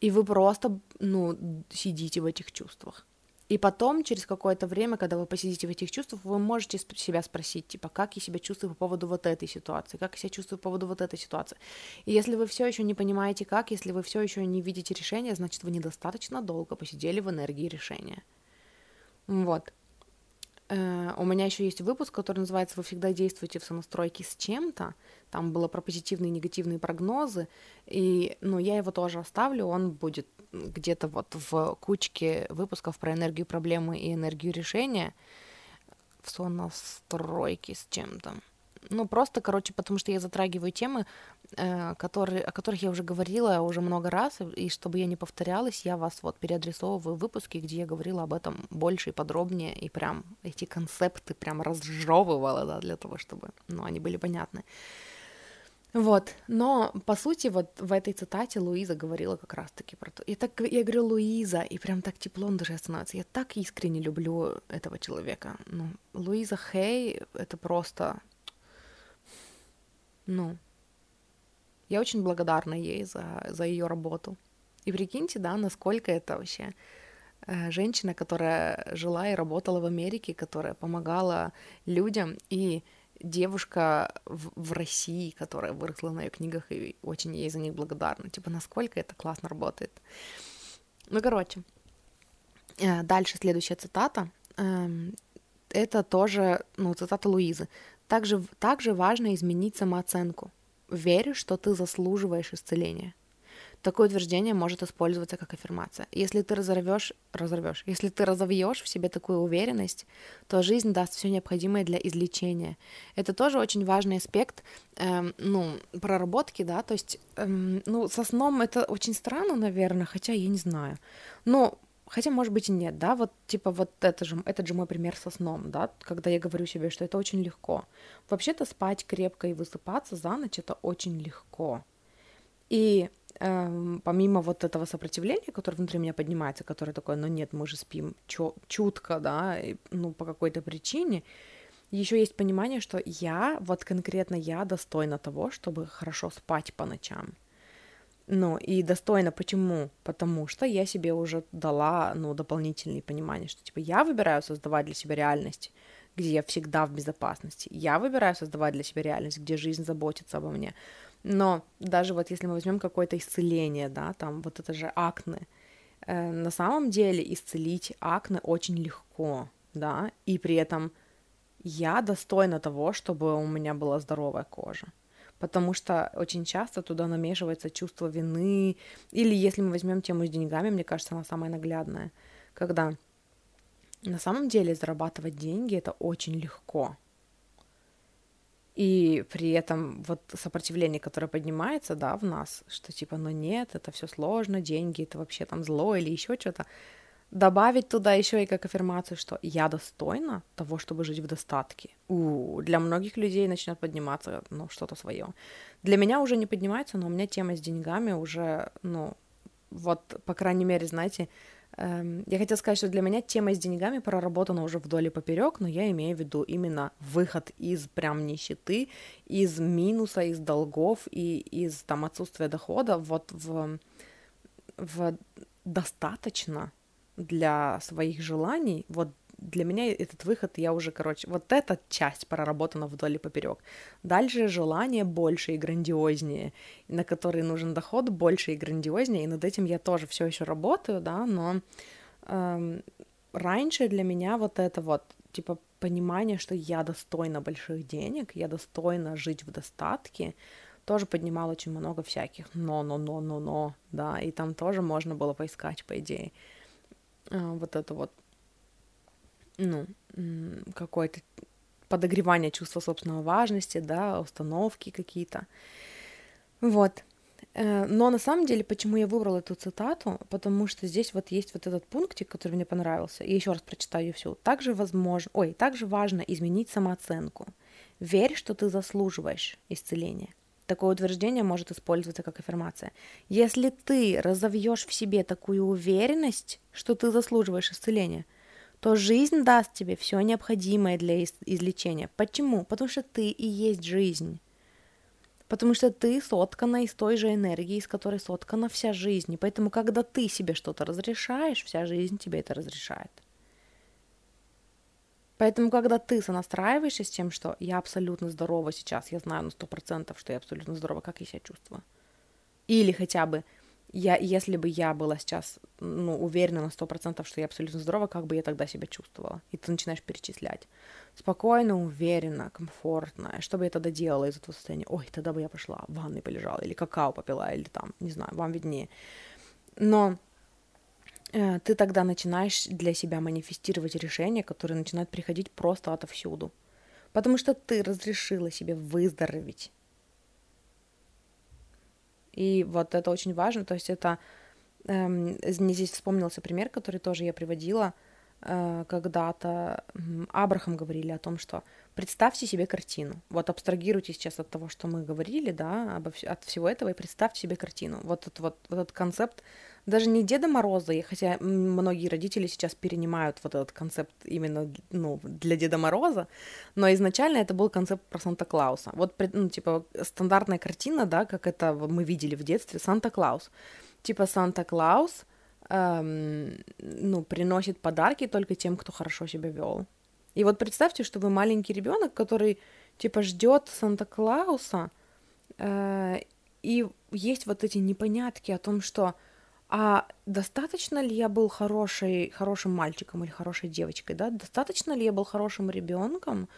S1: и вы просто, ну, сидите в этих чувствах. И потом, через какое-то время, когда вы посидите в этих чувствах, вы можете себя спросить, типа, как я себя чувствую по поводу вот этой ситуации, как я себя чувствую по поводу вот этой ситуации. И если вы все еще не понимаете, как, если вы все еще не видите решения, значит, вы недостаточно долго посидели в энергии решения. Вот. Э, у меня еще есть выпуск, который называется «Вы всегда действуете в сонастройке с чем-то». Там было про позитивные и негативные прогнозы. И, ну, я его тоже оставлю. Он будет где-то вот в кучке выпусков про энергию проблемы и энергию решения в сонастройке с чем-то. Ну, просто, короче, потому что я затрагиваю темы, э, которые, о которых я уже говорила уже много раз, и чтобы я не повторялась, я вас вот переадресовываю выпуски, где я говорила об этом больше и подробнее, и прям эти концепты прям разжевывала, да, для того, чтобы, ну, они были понятны. Вот, но по сути вот в этой цитате Луиза говорила как раз-таки про то. Я так, я говорю Луиза, и прям так тепло на душе становится. Я так искренне люблю этого человека. Ну, Луиза Хей — это просто ну, я очень благодарна ей за, за ее работу. И прикиньте, да, насколько это вообще э, женщина, которая жила и работала в Америке, которая помогала людям, и девушка в, в России, которая выросла на ее книгах, и очень ей за них благодарна. Типа, насколько это классно работает. Ну, короче, э, дальше следующая цитата. Эм, это тоже, ну, цитата Луизы. Также, также важно изменить самооценку. Веришь, что ты заслуживаешь исцеления. Такое утверждение может использоваться как аффирмация. Если ты разорвешь, разорвешь, если ты разовьешь в себе такую уверенность, то жизнь даст все необходимое для излечения. Это тоже очень важный аспект, эм, ну, проработки, да, то есть, эм, ну, со сном это очень странно, наверное, хотя я не знаю. Но хотя, может быть, и нет, да, вот, типа, вот это же, этот же мой пример со сном, да, когда я говорю себе, что это очень легко. Вообще-то спать крепко и высыпаться за ночь это очень легко. И эм, помимо вот этого сопротивления, которое внутри меня поднимается, которое такое, ну нет, мы же спим чё, чутко, да, и, ну по какой-то причине, еще есть понимание, что я, вот конкретно я достойна того, чтобы хорошо спать по ночам. Ну, и достойно почему? Потому что я себе уже дала, ну, дополнительные понимания, что, типа, я выбираю создавать для себя реальность, где я всегда в безопасности. Я выбираю создавать для себя реальность, где жизнь заботится обо мне. Но даже вот если мы возьмем какое-то исцеление, да, там вот это же акне, э, на самом деле исцелить акне очень легко, да, и при этом я достойна того, чтобы у меня была здоровая кожа. Потому что очень часто туда намешивается чувство вины. Или если мы возьмем тему с деньгами, мне кажется, она самая наглядная. Когда на самом деле зарабатывать деньги это очень легко. И при этом вот сопротивление, которое поднимается, да, в нас, что типа, ну нет, это все сложно, деньги это вообще там зло или еще что-то, добавить туда еще и как аффирмацию, что я достойна того, чтобы жить в достатке. У, для многих людей начнет подниматься, ну, что-то свое. Для меня уже не поднимается, но у меня тема с деньгами уже, ну, вот, по крайней мере, знаете, Эм, я хотела сказать, что для меня тема с деньгами проработана уже вдоль и поперек, но я имею в виду именно выход из прям нищеты, из минуса, из долгов и из там отсутствия дохода вот в, в достаточно для своих желаний, вот для меня этот выход, я уже, короче, вот эта часть проработана вдоль и поперек. Дальше желание больше и грандиознее, на который нужен доход больше и грандиознее, и над этим я тоже все еще работаю, да, но эм, раньше для меня вот это вот, типа, понимание, что я достойна больших денег, я достойна жить в достатке, тоже поднимал очень много всяких но-но-но-но-но, да, и там тоже можно было поискать, по идее, вот это вот ну, какое-то подогревание чувства собственной важности, да, установки какие-то. Вот. Э, но на самом деле, почему я выбрала эту цитату? Потому что здесь вот есть вот этот пунктик, который мне понравился. И еще раз прочитаю всю. Также возможно, ой, также важно изменить самооценку. Верь, что ты заслуживаешь исцеления. Такое утверждение может использоваться как аффирмация. Если ты разовьешь в себе такую уверенность, что ты заслуживаешь исцеления – то жизнь даст тебе все необходимое для излечения. Почему? Потому что ты и есть жизнь. Потому что ты соткана из той же энергии, из которой соткана вся жизнь. И поэтому, когда ты себе что-то разрешаешь, вся жизнь тебе это разрешает. Поэтому, когда ты сонастраиваешься с тем, что я абсолютно здорова сейчас, я знаю на сто процентов, что я абсолютно здорова, как я себя чувствую. Или хотя бы я, если бы я была сейчас, ну, уверена на сто процентов, что я абсолютно здорова, как бы я тогда себя чувствовала? И ты начинаешь перечислять. Спокойно, уверенно, комфортно. Что бы я тогда делала из этого состояния? Ой, тогда бы я пошла в ванной полежала, или какао попила, или там, не знаю, вам виднее. Но ты тогда начинаешь для себя манифестировать решения, которые начинают приходить просто отовсюду. Потому что ты разрешила себе выздороветь и вот это очень важно, то есть это... Эм, мне здесь вспомнился пример, который тоже я приводила э, когда-то. Абрахам говорили о том, что представьте себе картину. Вот абстрагируйте сейчас от того, что мы говорили, да, обо, от всего этого, и представьте себе картину. Вот этот вот, вот этот концепт даже не Деда Мороза, хотя многие родители сейчас перенимают вот этот концепт именно ну, для Деда Мороза, но изначально это был концепт про Санта-Клауса. Вот, ну, типа, стандартная картина, да, как это мы видели в детстве, Санта-Клаус. Типа Санта-Клаус, эм, ну, приносит подарки только тем, кто хорошо себя вел. И вот представьте, что вы маленький ребенок, который, типа, ждет Санта-Клауса, э, и есть вот эти непонятки о том, что а достаточно ли я был хорошей, хорошим мальчиком или хорошей девочкой, да, достаточно ли я был хорошим ребенком,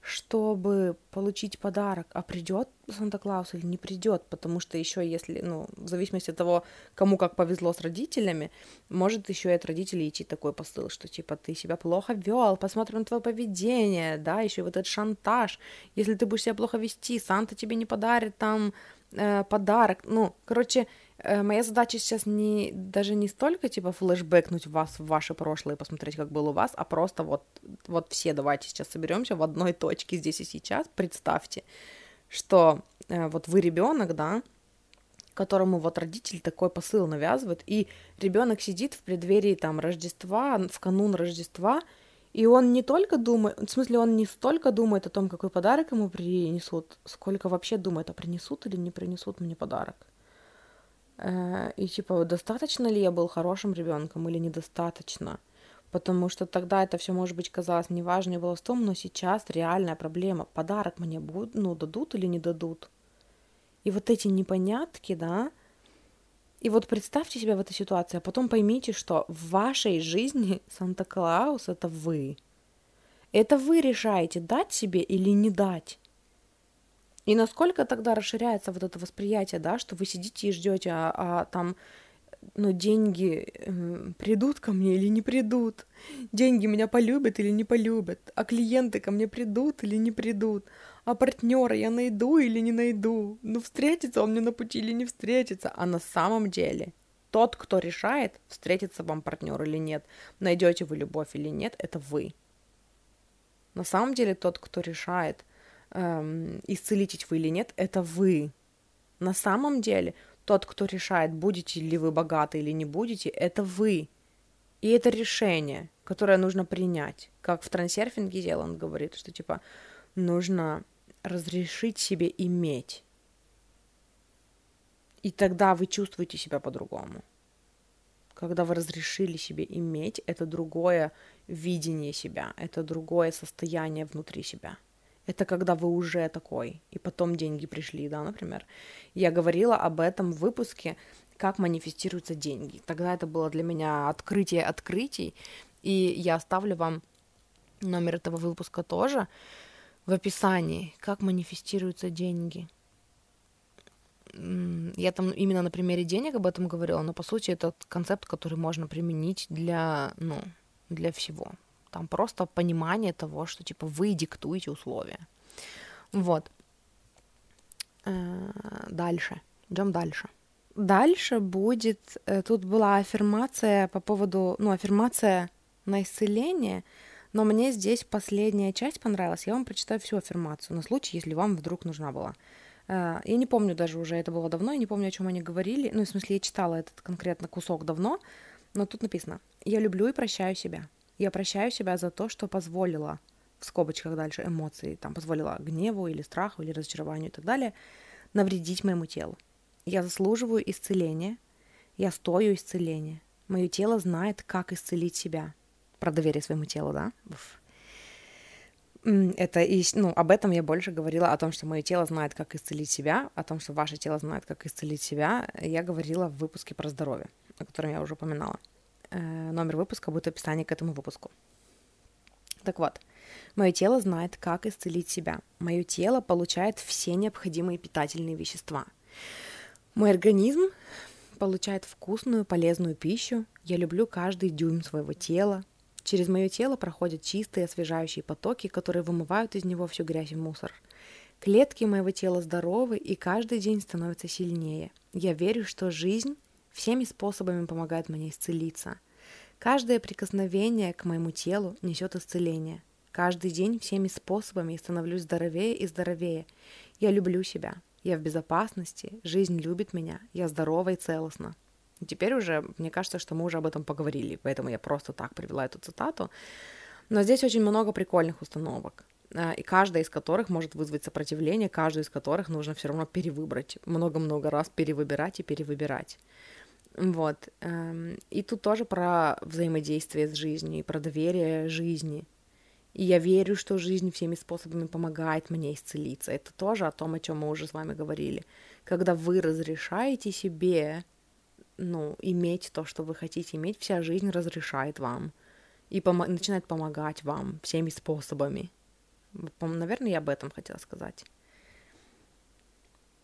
S1: чтобы получить подарок, а придет Санта-Клаус или не придет, потому что еще если, ну, в зависимости от того, кому как повезло с родителями, может еще и от родителей идти такой посыл, что типа ты себя плохо вел, посмотрим на твое поведение, да, еще вот этот шантаж, если ты будешь себя плохо вести, Санта тебе не подарит там э, подарок, ну, короче, э, моя задача сейчас не, даже не столько, типа, флешбэкнуть вас в ваше прошлое посмотреть, как было у вас, а просто вот, вот все давайте сейчас соберемся в одной точке здесь и сейчас, представьте, что э, вот вы ребенок, да, которому вот родитель такой посыл навязывает, и ребенок сидит в преддверии там Рождества, в канун Рождества, и он не только думает, в смысле, он не столько думает о том, какой подарок ему принесут, сколько вообще думает, а принесут или не принесут мне подарок. Э, и типа, достаточно ли я был хорошим ребенком или недостаточно? Потому что тогда это все, может быть, казалось неважно и было но сейчас реальная проблема. Подарок мне будут, ну, дадут или не дадут? И вот эти непонятки, да, и вот представьте себя в этой ситуации, а потом поймите, что в вашей жизни Санта-Клаус — это вы. Это вы решаете, дать себе или не дать. И насколько тогда расширяется вот это восприятие, да, что вы сидите и ждете, а, а там, ну, деньги э, придут ко мне или не придут, деньги меня полюбят или не полюбят, а клиенты ко мне придут или не придут, а партнера я найду или не найду, ну встретится он мне на пути или не встретится, а на самом деле тот, кто решает, встретится вам партнер или нет, найдете вы любовь или нет, это вы. На самом деле тот, кто решает, эм, исцелить вы или нет, это вы. На самом деле тот, кто решает, будете ли вы богаты или не будете, это вы. И это решение, которое нужно принять. Как в трансерфинге Зеланд говорит, что типа нужно разрешить себе иметь. И тогда вы чувствуете себя по-другому. Когда вы разрешили себе иметь, это другое видение себя, это другое состояние внутри себя. Это когда вы уже такой, и потом деньги пришли, да, например. Я говорила об этом в выпуске, как манифестируются деньги. Тогда это было для меня открытие открытий, и я оставлю вам номер этого выпуска тоже в описании, как манифестируются деньги. Я там именно на примере денег об этом говорила, но по сути это концепт, который можно применить для, ну, для всего. Там просто понимание того, что типа вы диктуете условия. Вот. Э, дальше. Идем дальше. Дальше будет, э, тут была аффирмация по поводу, ну, аффирмация на исцеление – но мне здесь последняя часть понравилась. Я вам прочитаю всю аффирмацию на случай, если вам вдруг нужна была. Э, я не помню даже уже, это было давно, я не помню, о чем они говорили. Ну, в смысле, я читала этот конкретно кусок давно, но тут написано «Я люблю и прощаю себя. Я прощаю себя за то, что позволила, в скобочках дальше, эмоции, там, позволила гневу или страху или разочарованию и так далее, навредить моему телу. Я заслуживаю исцеления, я стою исцеления. Мое тело знает, как исцелить себя про доверие своему телу, да? Это и, ну, об этом я больше говорила, о том, что мое тело знает, как исцелить себя, о том, что ваше тело знает, как исцелить себя. Я говорила в выпуске про здоровье, о котором я уже упоминала. Э, номер выпуска будет в описании к этому выпуску. Так вот, мое тело знает, как исцелить себя. Мое тело получает все необходимые питательные вещества. Мой организм получает вкусную, полезную пищу. Я люблю каждый дюйм своего тела, Через мое тело проходят чистые освежающие потоки, которые вымывают из него всю грязь и мусор. Клетки моего тела здоровы, и каждый день становится сильнее. Я верю, что жизнь всеми способами помогает мне исцелиться. Каждое прикосновение к моему телу несет исцеление. Каждый день всеми способами я становлюсь здоровее и здоровее. Я люблю себя. Я в безопасности. Жизнь любит меня. Я здорова и целостна. Теперь уже, мне кажется, что мы уже об этом поговорили, поэтому я просто так привела эту цитату. Но здесь очень много прикольных установок, э, и каждая из которых может вызвать сопротивление, каждую из которых нужно все равно перевыбрать, много-много раз перевыбирать и перевыбирать. Вот. Эм, и тут тоже про взаимодействие с жизнью, про доверие жизни. И я верю, что жизнь всеми способами помогает мне исцелиться. Это тоже о том, о чем мы уже с вами говорили. Когда вы разрешаете себе ну, иметь то, что вы хотите иметь, вся жизнь разрешает вам и пом- начинает помогать вам всеми способами. Наверное, я об этом хотела сказать.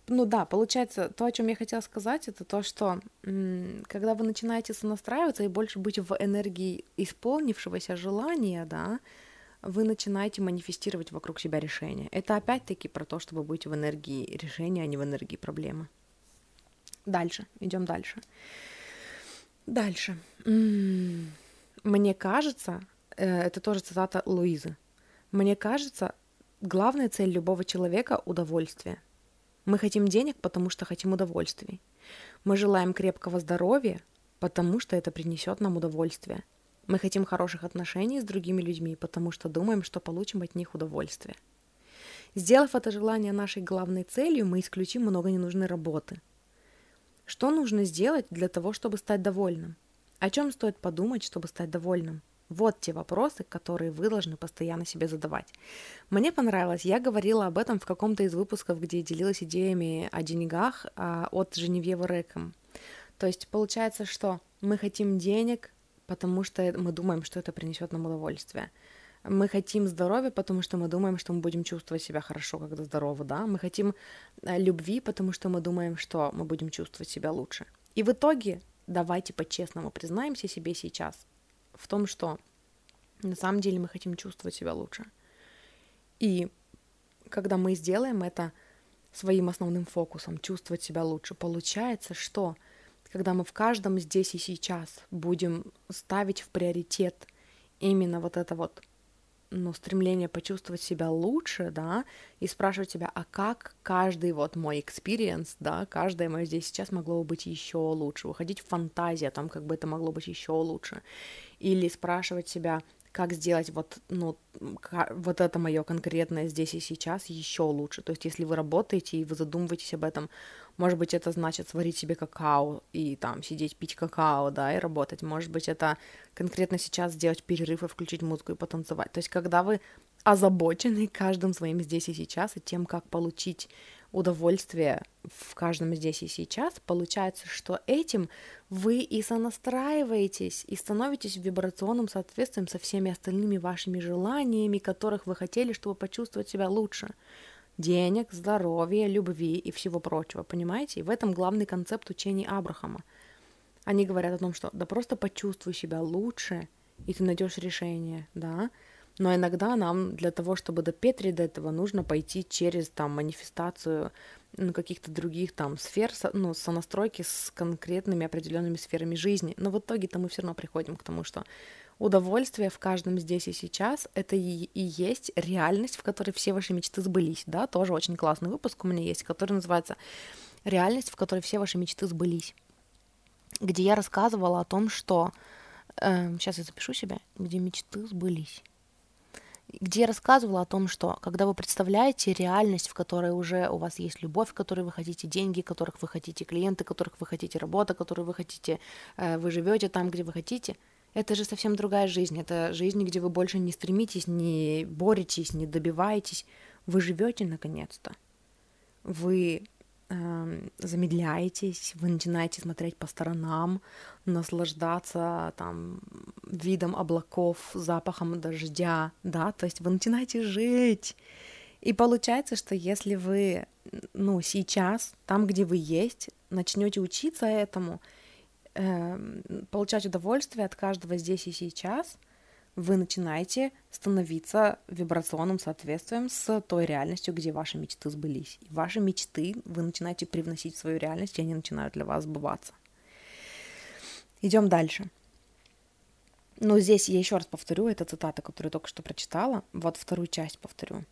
S1: Ну да, получается, то, о чем я хотела сказать, это то, что м- когда вы начинаете сонастраиваться и больше быть в энергии исполнившегося желания, да, вы начинаете манифестировать вокруг себя решения. Это опять-таки про то, чтобы быть в энергии решения, а не в энергии проблемы. Дальше, идем дальше. Дальше. Мне кажется, э, это тоже цитата Луизы. Мне кажется, главная цель любого человека – удовольствие. Мы хотим денег, потому что хотим удовольствий. Мы желаем крепкого здоровья, потому что это принесет нам удовольствие. Мы хотим хороших отношений с другими людьми, потому что думаем, что получим от них удовольствие. Сделав это желание нашей главной целью, мы исключим много ненужной работы. Что нужно сделать для того, чтобы стать довольным? О чем стоит подумать, чтобы стать довольным? Вот те вопросы, которые вы должны постоянно себе задавать. Мне понравилось, я говорила об этом в каком-то из выпусков, где делилась идеями о деньгах а, от Женевьевы Рэком. То есть получается, что мы хотим денег, потому что мы думаем, что это принесет нам удовольствие. Мы хотим здоровья, потому что мы думаем, что мы будем чувствовать себя хорошо, когда здоровы, да. Мы хотим э, любви, потому что мы думаем, что мы будем чувствовать себя лучше. И в итоге давайте по-честному признаемся себе сейчас в том, что на самом деле мы хотим чувствовать себя лучше. И когда мы сделаем это своим основным фокусом, чувствовать себя лучше, получается, что когда мы в каждом здесь и сейчас будем ставить в приоритет именно вот это вот ну, стремление почувствовать себя лучше, да, и спрашивать себя, а как каждый вот мой experience, да, каждое мое здесь сейчас могло бы быть еще лучше, уходить в фантазию о том, как бы это могло быть еще лучше, или спрашивать себя, как сделать вот, ну, вот это мое конкретное здесь и сейчас еще лучше. То есть, если вы работаете и вы задумываетесь об этом, может быть, это значит сварить себе какао и там сидеть пить какао, да, и работать. Может быть, это конкретно сейчас сделать перерыв и включить музыку и потанцевать. То есть, когда вы озабочены каждым своим здесь и сейчас и тем, как получить удовольствие в каждом здесь и сейчас, получается, что этим вы и сонастраиваетесь, и становитесь в вибрационном соответствии со всеми остальными вашими желаниями, которых вы хотели, чтобы почувствовать себя лучше. Денег, здоровья, любви и всего прочего, понимаете? И в этом главный концепт учений Абрахама. Они говорят о том, что да просто почувствуй себя лучше, и ты найдешь решение, да, но иногда нам для того, чтобы допетри до этого, нужно пойти через там манифестацию ну, каких-то других там сфер, ну, сонастройки с конкретными определенными сферами жизни. Но в итоге-то мы все равно приходим к тому, что удовольствие в каждом здесь и сейчас — это и, и есть реальность, в которой все ваши мечты сбылись, да, тоже очень классный выпуск у меня есть, который называется «Реальность, в которой все ваши мечты сбылись», где я рассказывала о том, что... Э, сейчас я запишу себя, где мечты сбылись где я рассказывала о том, что когда вы представляете реальность, в которой уже у вас есть любовь, в которой вы хотите деньги, которых вы хотите клиенты, которых вы хотите работа, которую вы хотите, э, вы живете там, где вы хотите, это же совсем другая жизнь. Это жизнь, где вы больше не стремитесь, не боретесь, не добиваетесь. Вы живете наконец-то. Вы замедляетесь, вы начинаете смотреть по сторонам, наслаждаться там видом облаков, запахом дождя, да, то есть вы начинаете жить. И получается, что если вы, ну, сейчас, там, где вы есть, начнете учиться этому, э, получать удовольствие от каждого здесь и сейчас – вы начинаете становиться вибрационным соответствием с той реальностью, где ваши мечты сбылись. И ваши мечты вы начинаете привносить в свою реальность, и они начинают для вас сбываться. Идем дальше. Но здесь я еще раз повторю, это цитата, которую только что прочитала. Вот вторую часть повторю.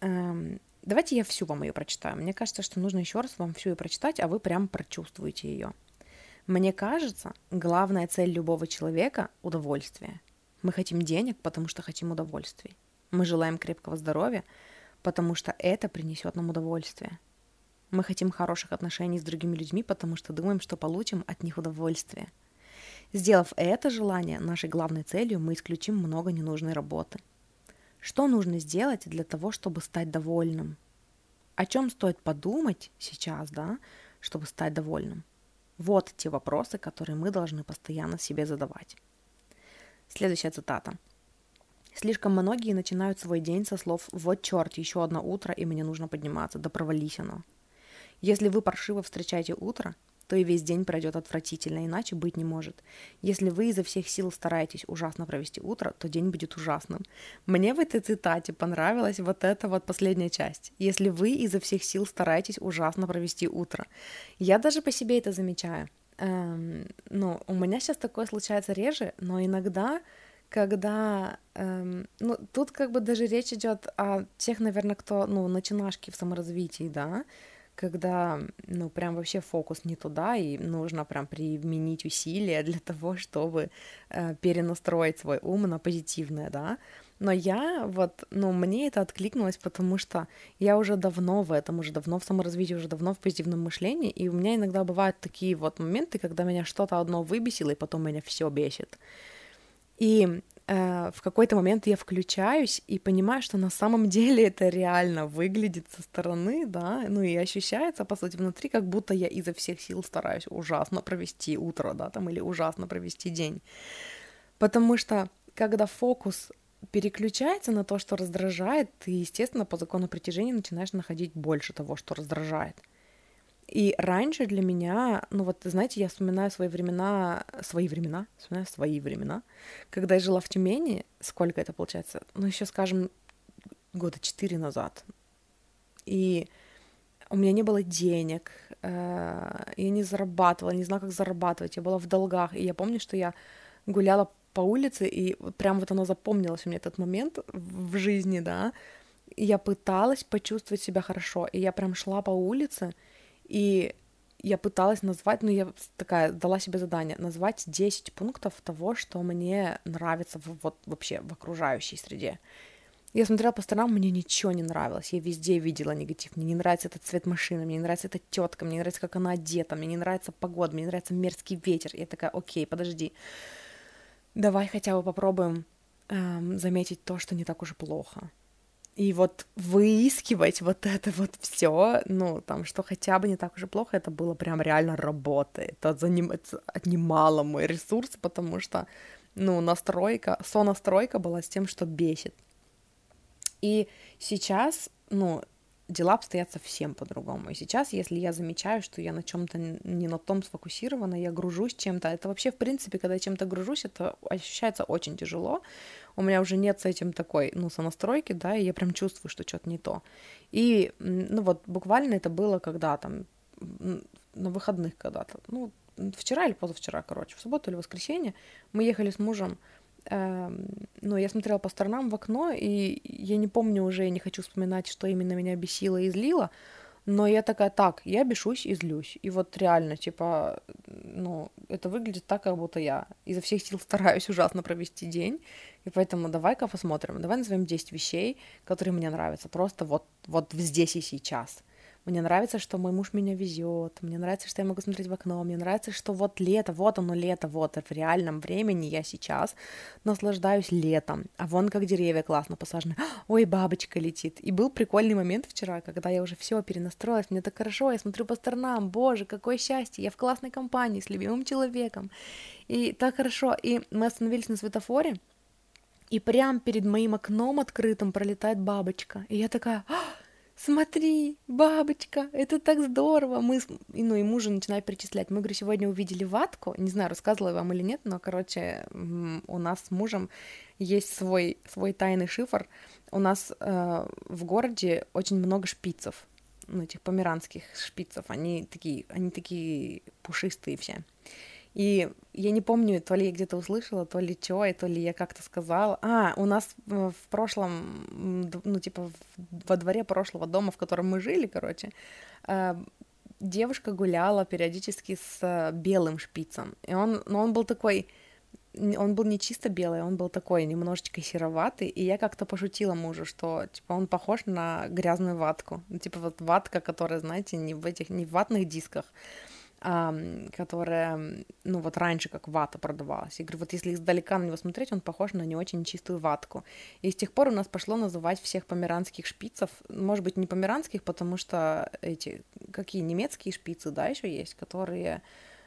S1: Эм, давайте я всю вам ее прочитаю. Мне кажется, что нужно еще раз вам всю ее прочитать, а вы прям прочувствуете ее. Мне кажется, главная цель любого человека – удовольствие – мы хотим денег, потому что хотим удовольствий. Мы желаем крепкого здоровья, потому что это принесет нам удовольствие. Мы хотим хороших отношений с другими людьми, потому что думаем, что получим от них удовольствие. Сделав это желание нашей главной целью, мы исключим много ненужной работы. Что нужно сделать для того, чтобы стать довольным? О чем стоит подумать сейчас, да, чтобы стать довольным? Вот те вопросы, которые мы должны постоянно себе задавать. Следующая цитата. Слишком многие начинают свой день со слов «Вот черт, еще одно утро, и мне нужно подниматься, да провались оно». Если вы паршиво встречаете утро, то и весь день пройдет отвратительно, иначе быть не может. Если вы изо всех сил стараетесь ужасно провести утро, то день будет ужасным. Мне в этой цитате понравилась вот эта вот последняя часть. Если вы изо всех сил стараетесь ужасно провести утро. Я даже по себе это замечаю. Эм, ну, у меня сейчас такое случается реже, но иногда когда, эм, ну, тут как бы даже речь идет о тех, наверное, кто, ну, начинашки в саморазвитии, да, когда, ну, прям вообще фокус не туда, и нужно прям применить усилия для того, чтобы э, перенастроить свой ум на позитивное, да. Но я вот, ну, мне это откликнулось, потому что я уже давно в этом, уже давно в саморазвитии, уже давно в позитивном мышлении, и у меня иногда бывают такие вот моменты, когда меня что-то одно выбесило, и потом меня все бесит. И э, в какой-то момент я включаюсь и понимаю, что на самом деле это реально выглядит со стороны, да, ну и ощущается, по сути, внутри, как будто я изо всех сил стараюсь ужасно провести утро, да, там, или ужасно провести день. Потому что когда фокус переключается на то, что раздражает, ты, естественно, по закону притяжения начинаешь находить больше того, что раздражает. И раньше для меня, ну вот, знаете, я вспоминаю свои времена, свои времена, вспоминаю свои времена, когда я жила в Тюмени, сколько это получается, ну еще, скажем, года четыре назад. И у меня не было денег, э, я не зарабатывала, не знала, как зарабатывать, я была в долгах, и я помню, что я гуляла по улице, и прям вот оно запомнилось меня этот момент в жизни, да, и я пыталась почувствовать себя хорошо, и я прям шла по улице, и я пыталась назвать, ну, я такая дала себе задание, назвать 10 пунктов того, что мне нравится в, вот вообще в окружающей среде. Я смотрела по сторонам, мне ничего не нравилось. Я везде видела негатив. Мне не нравится этот цвет машины, мне не нравится эта тетка, мне не нравится, как она одета, мне не нравится погода, мне не нравится мерзкий ветер. Я такая, окей, подожди. Давай хотя бы попробуем эм, заметить то, что не так уж и плохо. И вот выискивать вот это вот все, ну, там, что хотя бы не так уж и плохо, это было прям реально работа. Это, заним... это отнимало мой ресурс, потому что, ну, настройка, сонастройка была с тем, что бесит. И сейчас, ну, дела обстоят совсем по-другому. И сейчас, если я замечаю, что я на чем-то не на том сфокусирована, я гружусь чем-то, это вообще, в принципе, когда я чем-то гружусь, это ощущается очень тяжело. У меня уже нет с этим такой, ну, сонастройки, да, и я прям чувствую, что что-то не то. И, ну, вот буквально это было когда там, на выходных когда-то, ну, вчера или позавчера, короче, в субботу или воскресенье, мы ехали с мужем ну, я смотрела по сторонам в окно, и я не помню уже, я не хочу вспоминать, что именно меня бесило и злило, но я такая, так, я бешусь и злюсь. И вот реально, типа, ну, это выглядит так, как будто я изо всех сил стараюсь ужасно провести день. И поэтому давай-ка посмотрим. Давай назовем 10 вещей, которые мне нравятся. Просто вот, вот здесь и сейчас. Мне нравится, что мой муж меня везет, мне нравится, что я могу смотреть в окно, мне нравится, что вот лето, вот оно лето, вот в реальном времени я сейчас наслаждаюсь летом, а вон как деревья классно посажены, ой, бабочка летит. И был прикольный момент вчера, когда я уже все перенастроилась, мне так хорошо, я смотрю по сторонам, боже, какое счастье, я в классной компании с любимым человеком, и так хорошо, и мы остановились на светофоре, и прям перед моим окном открытым пролетает бабочка, и я такая, а, смотри, бабочка, это так здорово. Мы, ну и мужа начинает перечислять. Мы, говорю, сегодня увидели ватку, не знаю, рассказывала я вам или нет, но, короче, у нас с мужем есть свой, свой тайный шифр. У нас э, в городе очень много шпицев, ну, этих померанских шпицев. Они такие, они такие пушистые все. И я не помню, то ли я где-то услышала, то ли что, и то ли я как-то сказала. А, у нас в прошлом, ну, типа, во дворе прошлого дома, в котором мы жили, короче, э, девушка гуляла периодически с э, белым шпицем. И он, ну, он был такой, он был не чисто белый, он был такой немножечко сероватый, и я как-то пошутила мужу, что, типа, он похож на грязную ватку. Ну, типа, вот ватка, которая, знаете, не в этих, не в ватных дисках, которая, ну вот раньше как вата продавалась. Я говорю, вот если издалека на него смотреть, он похож на не очень чистую ватку. И с тех пор у нас пошло называть всех померанских шпицев, может быть, не померанских, потому что эти, какие немецкие шпицы, да, еще есть, которые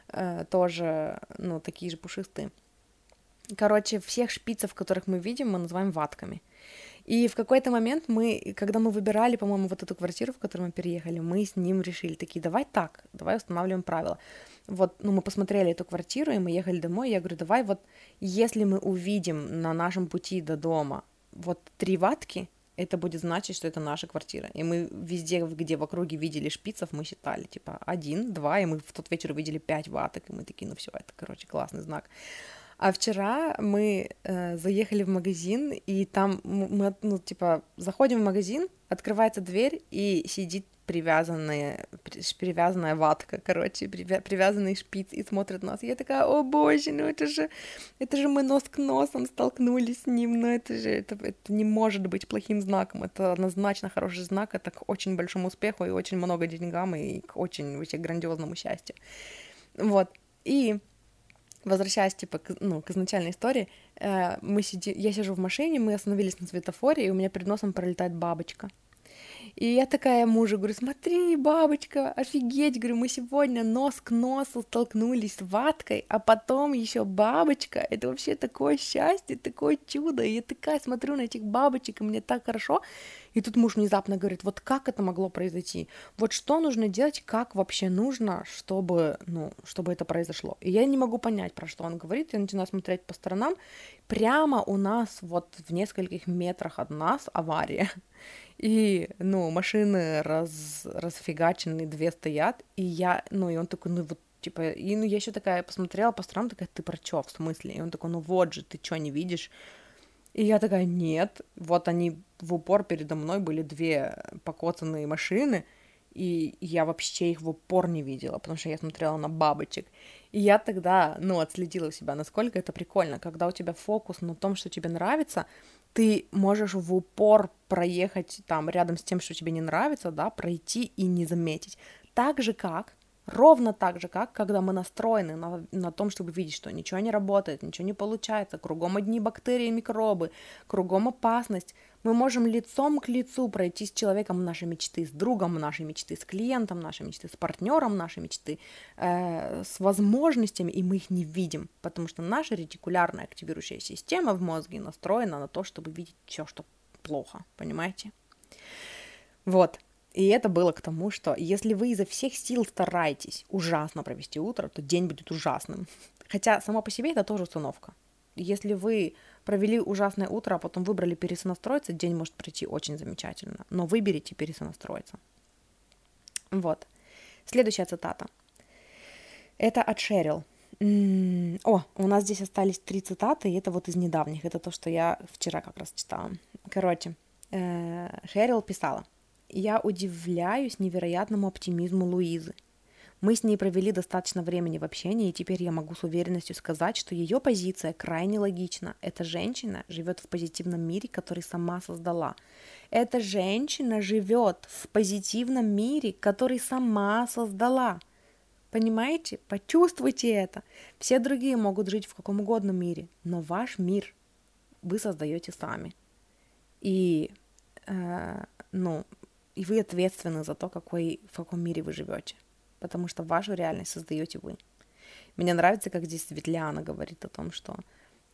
S1: э, тоже, ну, такие же пушистые. Короче, всех шпицев, которых мы видим, мы называем ватками. И в какой-то момент мы, когда мы выбирали, по-моему, вот эту квартиру, в которую мы переехали, мы с ним решили такие, давай так, давай устанавливаем правила. Вот, ну, мы посмотрели эту квартиру, и мы ехали домой, и я говорю, давай вот, если мы увидим на нашем пути до дома вот три ватки, это будет значить, что это наша квартира. И мы везде, где в округе видели шпицев, мы считали, типа, один, два, и мы в тот вечер увидели пять ваток, и мы такие, ну все, это, короче, классный знак. А вчера мы э, заехали в магазин, и там мы, ну, типа, заходим в магазин, открывается дверь, и сидит привязанная, привязанная ватка, короче, привязанный шпиц и смотрит на нас. Я такая, о боже, ну это же, это же мы нос к носом столкнулись с ним, но это же, это, это не может быть плохим знаком, это однозначно хороший знак, это к очень большому успеху и очень много деньгам и к очень вообще грандиозному счастью. Вот, и возвращаясь, типа, к, ну, к изначальной истории, э, мы сидим, я сижу в машине, мы остановились на светофоре, и у меня перед носом пролетает бабочка. И я такая мужу говорю, смотри, бабочка, офигеть, говорю, мы сегодня нос к носу столкнулись с ваткой, а потом еще бабочка, это вообще такое счастье, такое чудо, и я такая смотрю на этих бабочек, и мне так хорошо, и тут муж внезапно говорит, вот как это могло произойти, вот что нужно делать, как вообще нужно, чтобы, ну, чтобы это произошло, и я не могу понять, про что он говорит, я начинаю смотреть по сторонам, прямо у нас вот в нескольких метрах от нас авария, и, ну, машины раз, расфигачены, две стоят, и я, ну, и он такой, ну, вот, типа, и, ну, я еще такая посмотрела по сторонам, такая, ты про чё, в смысле? И он такой, ну, вот же, ты чё, не видишь? И я такая, нет, вот они в упор передо мной были две покоцанные машины, и я вообще их в упор не видела, потому что я смотрела на бабочек. И я тогда, ну, отследила себя, насколько это прикольно, когда у тебя фокус на том, что тебе нравится, ты можешь в упор проехать там рядом с тем, что тебе не нравится, да, пройти и не заметить. Так же как, ровно так же как, когда мы настроены на, на том, чтобы видеть, что ничего не работает, ничего не получается, кругом одни бактерии и микробы, кругом опасность, мы можем лицом к лицу пройти с человеком нашей мечты, с другом нашей мечты, с клиентом нашей мечты, с партнером нашей мечты, э, с возможностями, и мы их не видим, потому что наша ретикулярная активирующая система в мозге настроена на то, чтобы видеть все, что плохо, понимаете? Вот. И это было к тому, что если вы изо всех сил стараетесь ужасно провести утро, то день будет ужасным. Хотя сама по себе это тоже установка. Если вы провели ужасное утро, а потом выбрали пересонастроиться, день может пройти очень замечательно. Но выберите пересонастроиться. Вот. Следующая цитата. Это от Шерил. О, у нас здесь остались три цитаты, и это вот из недавних. Это то, что я вчера как раз читала. Короче, э, Шерил писала. «Я удивляюсь невероятному оптимизму Луизы. Мы с ней провели достаточно времени в общении, и теперь я могу с уверенностью сказать, что ее позиция крайне логична. Эта женщина живет в позитивном мире, который сама создала. Эта женщина живет в позитивном мире, который сама создала. Понимаете? Почувствуйте это. Все другие могут жить в каком угодно мире, но ваш мир вы создаете сами. И, э, ну, и вы ответственны за то, какой, в каком мире вы живете потому что вашу реальность создаете вы. Мне нравится, как здесь Светляна говорит о том, что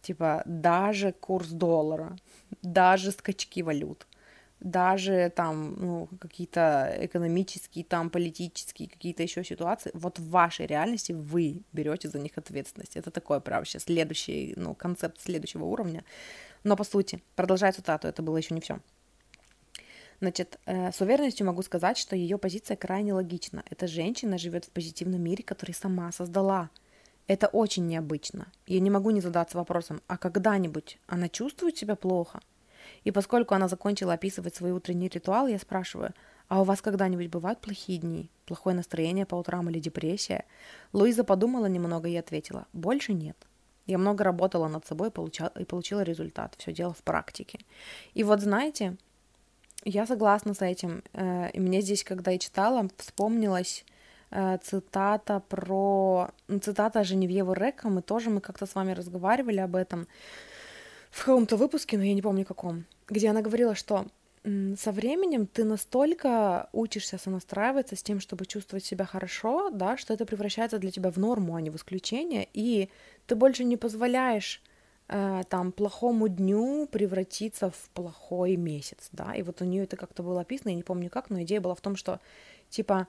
S1: типа даже курс доллара, даже скачки валют, даже там ну, какие-то экономические, там политические, какие-то еще ситуации, вот в вашей реальности вы берете за них ответственность. Это такое, право, сейчас следующий, ну, концепт следующего уровня. Но по сути, продолжая цитату, это было еще не все. Значит, э, с уверенностью могу сказать, что ее позиция крайне логична. Эта женщина живет в позитивном мире, который сама создала. Это очень необычно. Я не могу не задаться вопросом, а когда-нибудь она чувствует себя плохо? И поскольку она закончила описывать свой утренний ритуал, я спрашиваю, а у вас когда-нибудь бывают плохие дни? Плохое настроение по утрам или депрессия? Луиза подумала немного и ответила, больше нет. Я много работала над собой и получила результат. Все дело в практике. И вот знаете, я согласна с этим. Э, и мне здесь, когда я читала, вспомнилась э, цитата про... Ну, цитата Женевьевы Реком, и тоже мы как-то с вами разговаривали об этом в каком-то выпуске, но я не помню каком, где она говорила, что со временем ты настолько учишься сонастраиваться с тем, чтобы чувствовать себя хорошо, да, что это превращается для тебя в норму, а не в исключение, и ты больше не позволяешь там плохому дню превратиться в плохой месяц, да, и вот у нее это как-то было описано, я не помню как, но идея была в том, что типа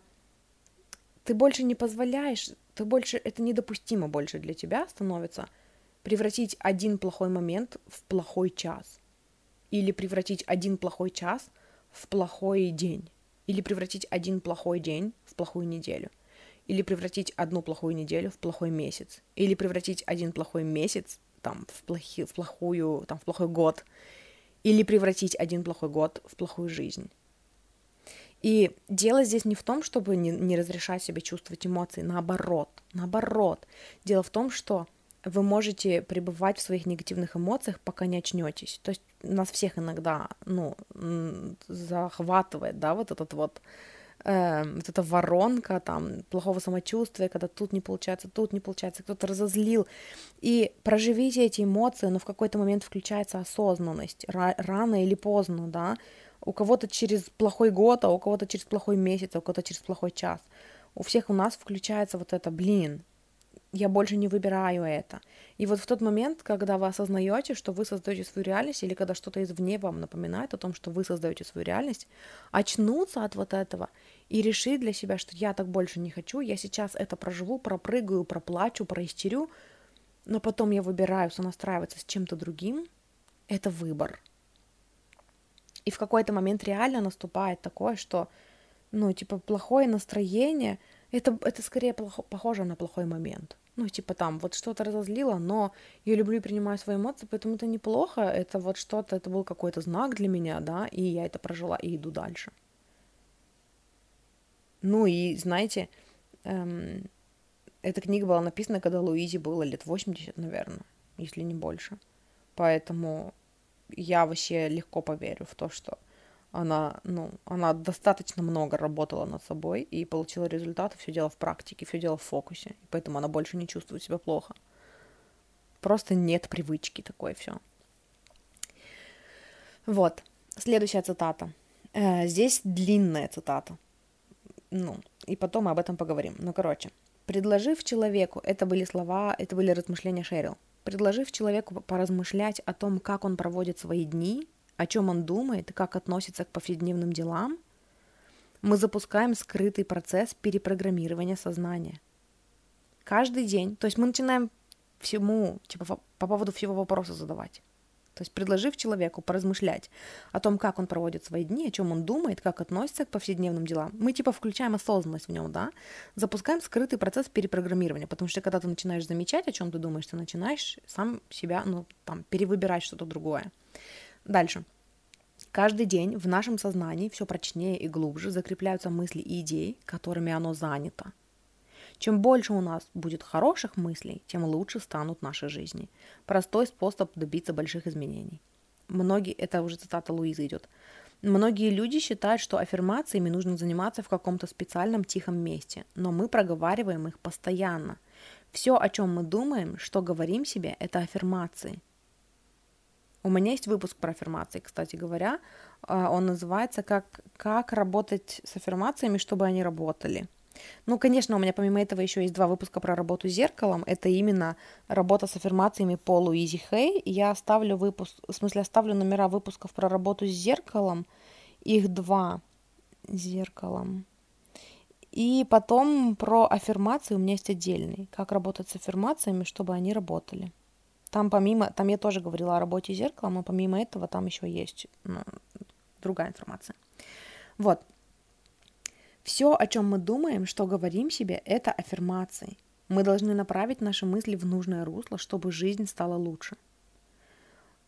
S1: ты больше не позволяешь, ты больше, это недопустимо больше для тебя становится превратить один плохой момент в плохой час, или превратить один плохой час в плохой день, или превратить один плохой день в плохую неделю, или превратить одну плохую неделю в плохой месяц, или превратить один плохой месяц там в, плохи, в плохую, там в плохой год, или превратить один плохой год в плохую жизнь. И дело здесь не в том, чтобы не, не разрешать себе чувствовать эмоции, наоборот, наоборот. Дело в том, что вы можете пребывать в своих негативных эмоциях, пока не очнетесь. То есть нас всех иногда, ну, захватывает, да, вот этот вот, э, вот эта воронка там плохого самочувствия, когда тут не получается, тут не получается, кто-то разозлил. И проживите эти эмоции, но в какой-то момент включается осознанность, рано или поздно, да, у кого-то через плохой год, а у кого-то через плохой месяц, а у кого-то через плохой час. У всех у нас включается вот это, блин, я больше не выбираю это. И вот в тот момент, когда вы осознаете, что вы создаете свою реальность, или когда что-то извне вам напоминает о том, что вы создаете свою реальность, очнуться от вот этого и решить для себя, что я так больше не хочу, я сейчас это проживу, пропрыгаю, проплачу, проистерю, но потом я выбираю сонастраиваться с чем-то другим, это выбор. И в какой-то момент реально наступает такое, что, ну, типа, плохое настроение, это, это скорее плохо, похоже на плохой момент. Ну, типа там, вот что-то разозлило, но я люблю и принимаю свои эмоции, поэтому это неплохо, это вот что-то, это был какой-то знак для меня, да, и я это прожила и иду дальше. Ну и, знаете, эм, эта книга была написана, когда Луизе было лет 80, наверное, если не больше. Поэтому я вообще легко поверю в то, что она, ну, она достаточно много работала над собой и получила результаты, все дело в практике, все дело в фокусе, и поэтому она больше не чувствует себя плохо. Просто нет привычки такой, все. Вот, следующая цитата. Э, здесь длинная цитата. Ну, и потом мы об этом поговорим. Ну, короче, предложив человеку, это были слова, это были размышления Шерил, предложив человеку поразмышлять о том, как он проводит свои дни, о чем он думает как относится к повседневным делам, мы запускаем скрытый процесс перепрограммирования сознания. Каждый день, то есть мы начинаем всему, типа по поводу всего вопроса задавать. То есть предложив человеку поразмышлять о том, как он проводит свои дни, о чем он думает, как относится к повседневным делам, мы типа включаем осознанность в нем, да, запускаем скрытый процесс перепрограммирования, потому что когда ты начинаешь замечать, о чем ты думаешь, ты начинаешь сам себя, ну, там, перевыбирать что-то другое. Дальше. Каждый день в нашем сознании все прочнее и глубже закрепляются мысли и идеи, которыми оно занято. Чем больше у нас будет хороших мыслей, тем лучше станут наши жизни. Простой способ добиться больших изменений. Многие, это уже цитата Луизы идет. Многие люди считают, что аффирмациями нужно заниматься в каком-то специальном тихом месте, но мы проговариваем их постоянно. Все, о чем мы думаем, что говорим себе, это аффирмации. У меня есть выпуск про аффирмации, кстати говоря. А, он называется «Как, как работать с аффирмациями, чтобы они работали». Ну, конечно, у меня помимо этого еще есть два выпуска про работу с зеркалом. Это именно работа с аффирмациями по Луизи Хей. Я оставлю выпуск, в смысле, оставлю номера выпусков про работу с зеркалом. Их два зеркалом. И потом про аффирмации у меня есть отдельный. Как работать с аффирмациями, чтобы они работали. Там помимо, там я тоже говорила о работе с зеркалом, но помимо этого там еще есть ну, другая информация. Вот, все, о чем мы думаем, что говорим себе, это аффирмации. Мы должны направить наши мысли в нужное русло, чтобы жизнь стала лучше.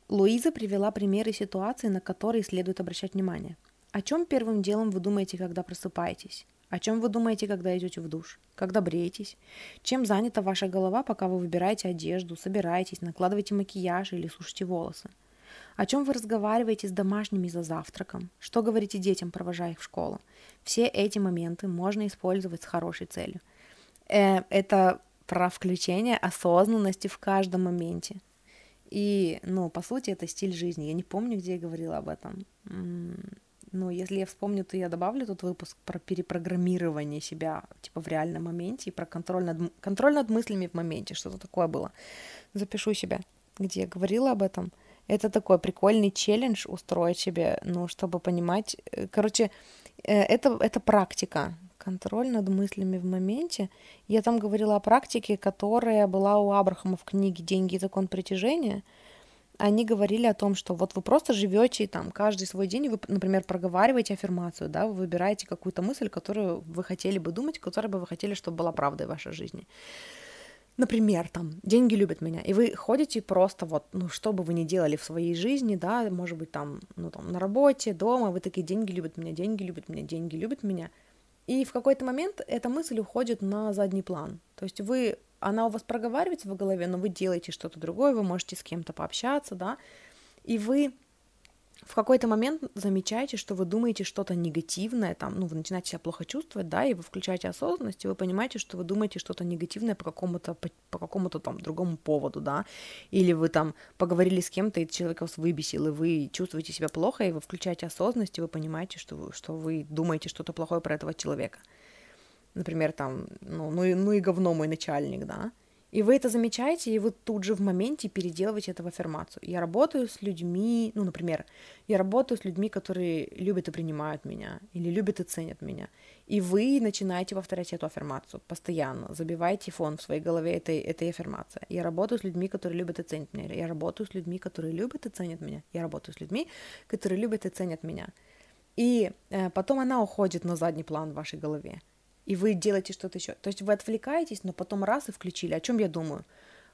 S1: Луиза привела примеры ситуаций, на которые следует обращать внимание. О чем первым делом вы думаете, когда просыпаетесь? О чем вы думаете, когда идете в душ? Когда бреетесь? Чем занята ваша голова, пока вы выбираете одежду, собираетесь, накладываете макияж или сушите волосы? О чем вы разговариваете с домашними за завтраком? Что говорите детям, провожая их в школу? Все эти моменты можно использовать с хорошей целью. Э, это про включение осознанности в каждом моменте. И, ну, по сути, это стиль жизни. Я не помню, где я говорила об этом. Но если я вспомню, то я добавлю тот выпуск про перепрограммирование себя, типа, в реальном моменте, и про контроль над, контроль над мыслями в моменте, что-то такое было. Запишу себя где я говорила об этом. Это такой прикольный челлендж устроить себе, ну, чтобы понимать. э, Короче, э, это, это практика, контроль над мыслями в моменте. Я там говорила о практике, которая была у Абрахама в книге «Деньги и закон притяжения». Они говорили о том, что вот вы просто живете там каждый свой день, вы, например, проговариваете аффирмацию, да, вы выбираете какую-то мысль, которую вы хотели бы думать, которая бы вы хотели, чтобы была правдой в вашей жизни. Например, там, деньги любят меня, и вы ходите просто вот, ну, что бы вы ни делали в своей жизни, да, может быть, там, ну, там, на работе, дома, вы такие, деньги любят меня, деньги любят меня, деньги любят меня, и в какой-то момент эта мысль уходит на задний план, то есть вы, она у вас проговаривается в голове, но вы делаете что-то другое, вы можете с кем-то пообщаться, да, и вы в какой-то момент замечаете, что вы думаете что-то негативное, там, ну, вы начинаете себя плохо чувствовать, да, и вы включаете осознанность, и вы понимаете, что вы думаете что-то негативное по какому-то, по, по какому-то там другому поводу, да, или вы там поговорили с кем-то, и человек вас выбесил, и вы чувствуете себя плохо, и вы включаете осознанность, и вы понимаете, что вы, что вы думаете что-то плохое про этого человека. Например, там, ну, ну, и, ну и говно мой начальник, да, и вы это замечаете, и вы тут же в моменте переделываете это в аффирмацию. Я работаю с людьми, ну, например, я работаю с людьми, которые любят и принимают меня, или любят и ценят меня. И вы начинаете повторять эту аффирмацию постоянно, забиваете фон в своей голове этой, этой аффирмации. Я работаю с людьми, которые любят и ценят меня. Я работаю с людьми, которые любят и ценят меня. Я работаю с людьми, которые любят и ценят меня. И э, потом она уходит на задний план в вашей голове и вы делаете что-то еще. То есть вы отвлекаетесь, но потом раз и включили. О чем я думаю?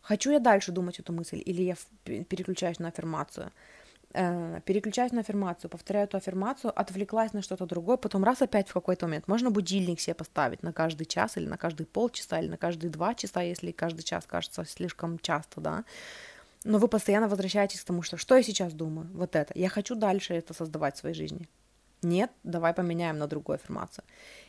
S1: Хочу я дальше думать эту мысль, или я переключаюсь на аффирмацию? Э, переключаюсь на аффирмацию, повторяю эту аффирмацию, отвлеклась на что-то другое, потом раз опять в какой-то момент. Можно будильник себе поставить на каждый час, или на каждый полчаса, или на каждые два часа, если каждый час кажется слишком часто, да. Но вы постоянно возвращаетесь к тому, что что я сейчас думаю, вот это. Я хочу дальше это создавать в своей жизни. Нет, давай поменяем на другую аффирмацию.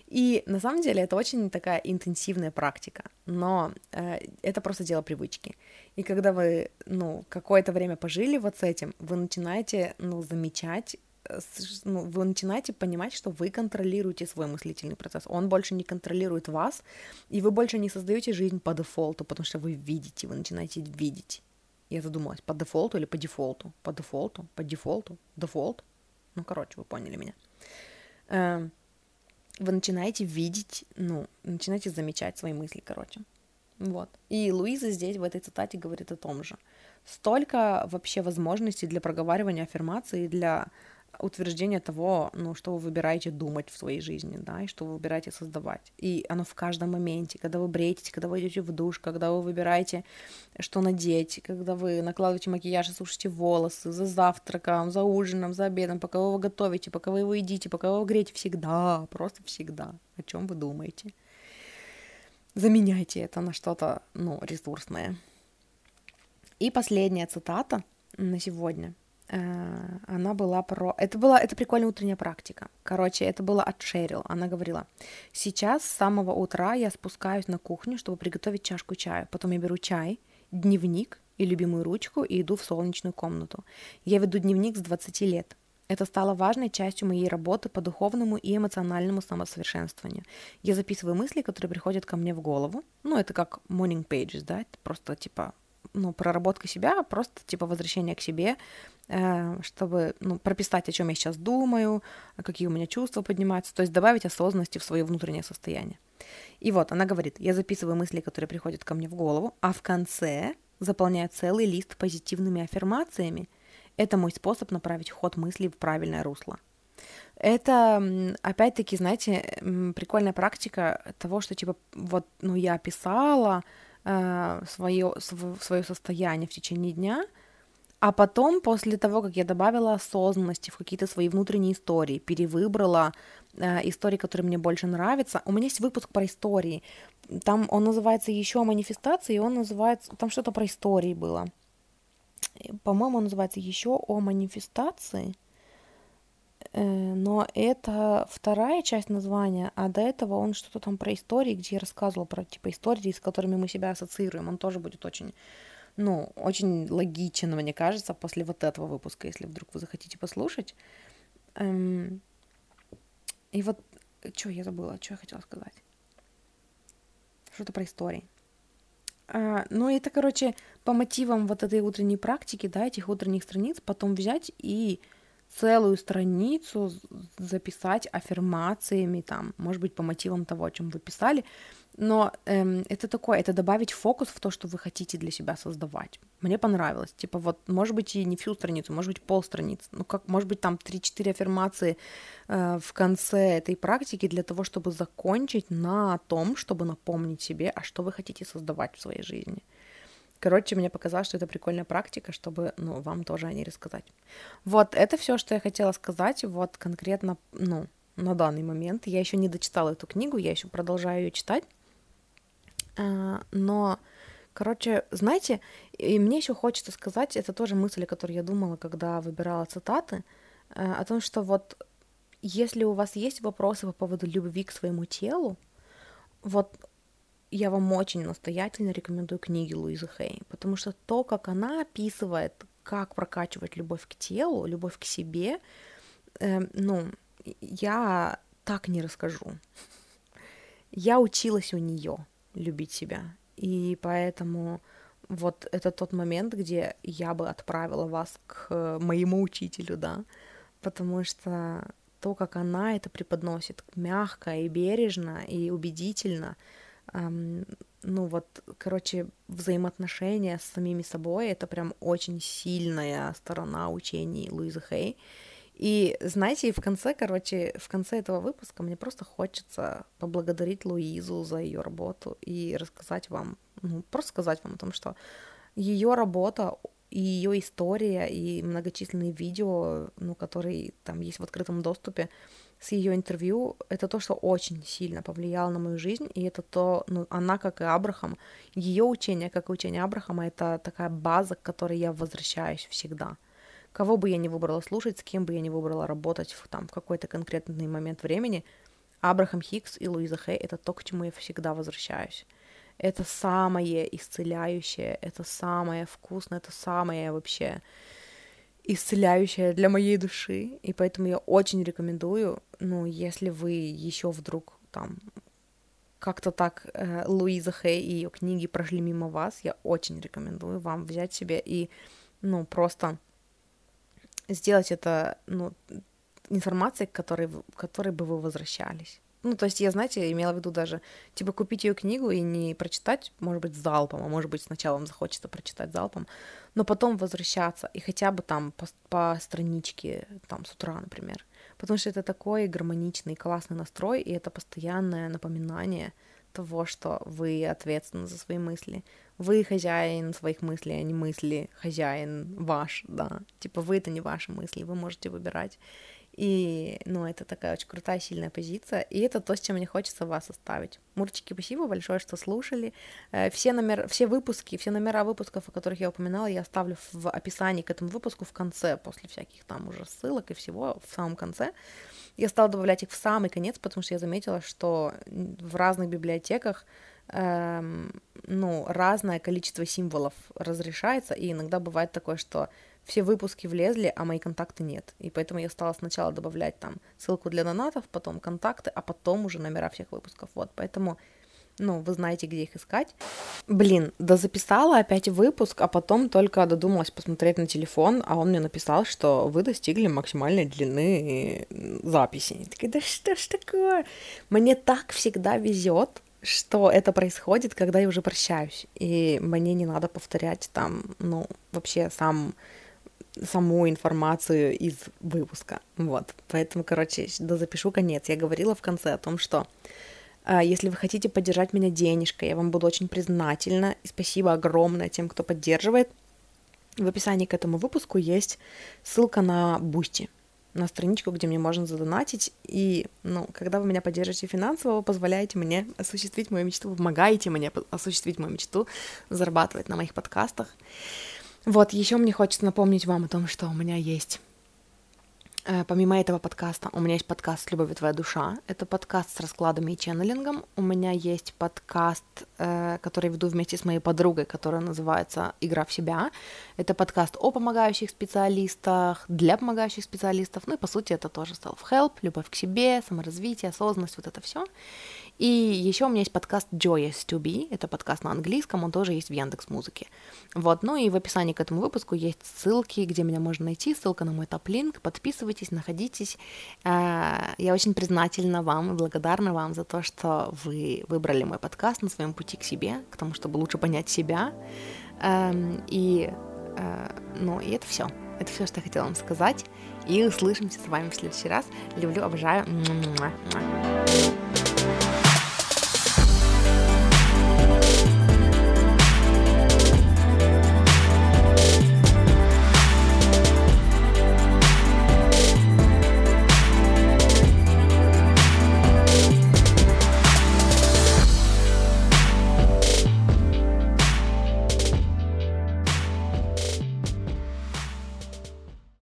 S1: И на самом деле это очень такая интенсивная практика, но э, это просто дело привычки. И когда вы, ну, какое-то время пожили вот с этим, вы начинаете, ну, замечать, э, ну, вы начинаете понимать, что вы контролируете свой мыслительный процесс. Он больше не контролирует вас, и вы больше не создаете жизнь по дефолту, потому что вы видите, вы начинаете видеть. Я задумалась, по дефолту или по дефолту? По дефолту, по дефолту, дефолт. Ну, короче, вы поняли меня. Вы начинаете видеть, ну, начинаете замечать свои мысли, короче. Вот. И Луиза здесь в этой цитате говорит о том же. Столько вообще возможностей для проговаривания аффирмации, для утверждение того, ну, что вы выбираете думать в своей жизни, да, и что вы выбираете создавать. И оно в каждом моменте, когда вы бреетесь, когда вы идете в душ, когда вы выбираете, что надеть, когда вы накладываете макияж и сушите волосы, за завтраком, за ужином, за обедом, пока вы его готовите, пока вы его едите, пока вы его греете, всегда, просто всегда. О чем вы думаете? Заменяйте это на что-то, ну, ресурсное. И последняя цитата на сегодня – она была про... Это была... Это прикольная утренняя практика. Короче, это было от Шерил. Она говорила, сейчас с самого утра я спускаюсь на кухню, чтобы приготовить чашку чая. Потом я беру чай, дневник и любимую ручку и иду в солнечную комнату. Я веду дневник с 20 лет. Это стало важной частью моей работы по духовному и эмоциональному самосовершенствованию. Я записываю мысли, которые приходят ко мне в голову. Ну, это как morning pages, да, это просто типа ну, проработка себя, просто типа возвращение к себе, э, чтобы ну, прописать, о чем я сейчас думаю, какие у меня чувства поднимаются, то есть добавить осознанности в свое внутреннее состояние. И вот она говорит, я записываю мысли, которые приходят ко мне в голову, а в конце заполняю целый лист позитивными аффирмациями. Это мой способ направить ход мыслей в правильное русло. Это, опять-таки, знаете, прикольная практика того, что, типа, вот, ну, я описала, э, свое, свое состояние в течение дня, а потом, после того, как я добавила осознанности в какие-то свои внутренние истории, перевыбрала э, истории, которые мне больше нравятся, у меня есть выпуск про истории. Там он называется еще манифестации, и он называется, там что-то про истории было. По-моему, он называется еще о манифестации. Э, но это вторая часть названия, а до этого он что-то там про истории, где я рассказывала про типа истории, с которыми мы себя ассоциируем. Он тоже будет очень, ну, очень логичен, мне кажется, после вот этого выпуска, если вдруг вы захотите послушать. Эм... И вот, что я забыла, что я хотела сказать? Что-то про истории. А, ну, это, короче, по мотивам вот этой утренней практики, да, этих утренних страниц, потом взять и целую страницу записать аффирмациями, там, может быть, по мотивам того, о чем вы писали, но эм, это такое, это добавить фокус в то, что вы хотите для себя создавать. Мне понравилось. Типа вот, может быть, и не всю страницу, может быть, пол страницы. Ну, как, может быть, там 3-4 аффирмации э, в конце этой практики для того, чтобы закончить на том, чтобы напомнить себе, а что вы хотите создавать в своей жизни. Короче, мне показалось, что это прикольная практика, чтобы, ну, вам тоже о ней рассказать. Вот, это все, что я хотела сказать, вот конкретно, ну, на данный момент. Я еще не дочитала эту книгу, я еще продолжаю ее читать. А, но, короче, знаете, и мне еще хочется сказать, это тоже мысль, о которой я думала, когда выбирала цитаты, а, о том, что вот если у вас есть вопросы по поводу любви к своему телу, вот я вам очень настоятельно рекомендую книги Луизы Хей, потому что то, как она описывает, как прокачивать любовь к телу, любовь к себе, э, ну, я так не расскажу. Я училась у нее любить себя, и поэтому вот это тот момент, где я бы отправила вас к моему учителю, да, потому что то, как она это преподносит мягко и бережно и убедительно, ну вот, короче, взаимоотношения с самими собой, это прям очень сильная сторона учений Луизы Хей. И знаете, в конце, короче, в конце этого выпуска мне просто хочется поблагодарить Луизу за ее работу и рассказать вам, ну, просто сказать вам о том, что ее работа и ее история и многочисленные видео, ну, которые там есть в открытом доступе, с ее интервью, это то, что очень сильно повлияло на мою жизнь, и это то, ну, она, как и Абрахам, ее учение, как и учение Абрахама, это такая база, к которой я возвращаюсь всегда. Кого бы я ни выбрала слушать, с кем бы я ни выбрала работать в, там, в какой-то конкретный момент времени, Абрахам Хикс и Луиза Хей — это то, к чему я всегда возвращаюсь. Это самое исцеляющее, это самое вкусное, это самое вообще исцеляющая для моей души, и поэтому я очень рекомендую, ну, если вы еще вдруг там как-то так э, Луиза Хей и ее книги прошли мимо вас, я очень рекомендую вам взять себе и, ну, просто сделать это, ну, информацией, к которой, к которой бы вы возвращались. Ну, то есть я, знаете, имела в виду даже, типа, купить ее книгу и не прочитать, может быть, залпом, а может быть, сначала вам захочется прочитать залпом, но потом возвращаться и хотя бы там по, по страничке, там, с утра, например. Потому что это такой гармоничный, классный настрой, и это постоянное напоминание того, что вы ответственны за свои мысли. Вы хозяин своих мыслей, а не мысли хозяин ваш, да. Типа вы это не ваши мысли, вы можете выбирать. И, ну, это такая очень крутая, сильная позиция. И это то, с чем мне хочется вас оставить. Мурчики, спасибо большое, что слушали. Э, все, номер, все выпуски, все номера выпусков, о которых я упоминала, я оставлю в описании к этому выпуску в конце, после всяких там уже ссылок и всего в самом конце. Я стала добавлять их в самый конец, потому что я заметила, что в разных библиотеках эм, ну, разное количество символов разрешается, и иногда бывает такое, что все выпуски влезли, а мои контакты нет. И поэтому я стала сначала добавлять там ссылку для донатов, потом контакты, а потом уже номера всех выпусков. Вот, поэтому, ну, вы знаете, где их искать. Блин, да записала опять выпуск, а потом только додумалась посмотреть на телефон, а он мне написал, что вы достигли максимальной длины записи. Я такая, да что ж такое? Мне так всегда везет, что это происходит, когда я уже прощаюсь, и мне не надо повторять там, ну, вообще сам саму информацию из выпуска. Вот. Поэтому, короче, да запишу конец. Я говорила в конце о том, что э, если вы хотите поддержать меня денежкой, я вам буду очень признательна. И спасибо огромное тем, кто поддерживает. В описании к этому выпуску есть ссылка на Бусти, на страничку, где мне можно задонатить. И, ну, когда вы меня поддержите финансово, вы позволяете мне осуществить мою мечту, помогаете мне осуществить мою мечту, зарабатывать на моих подкастах. Вот, еще мне хочется напомнить вам о том, что у меня есть Помимо этого подкаста, у меня есть подкаст «Любовь твоя душа». Это подкаст с раскладами и ченнелингом. У меня есть подкаст, э, который веду вместе с моей подругой, которая называется «Игра в себя». Это подкаст о помогающих специалистах, для помогающих специалистов. Ну и, по сути, это тоже self-help, любовь к себе, саморазвитие, осознанность, вот это все. И еще у меня есть подкаст Joyous to Be, это подкаст на английском, он тоже есть в Яндекс Музыке. Вот, ну и в описании к этому выпуску есть ссылки, где меня можно найти, ссылка на мой топ-линк, подписывайтесь, находитесь. А, я очень признательна вам и благодарна вам за то, что вы выбрали мой подкаст на своем пути к себе, к тому, чтобы лучше понять себя. Эм, и, э, ну, и это все. Это все, что я хотела вам сказать. И услышимся с вами в следующий раз. Люблю, обожаю.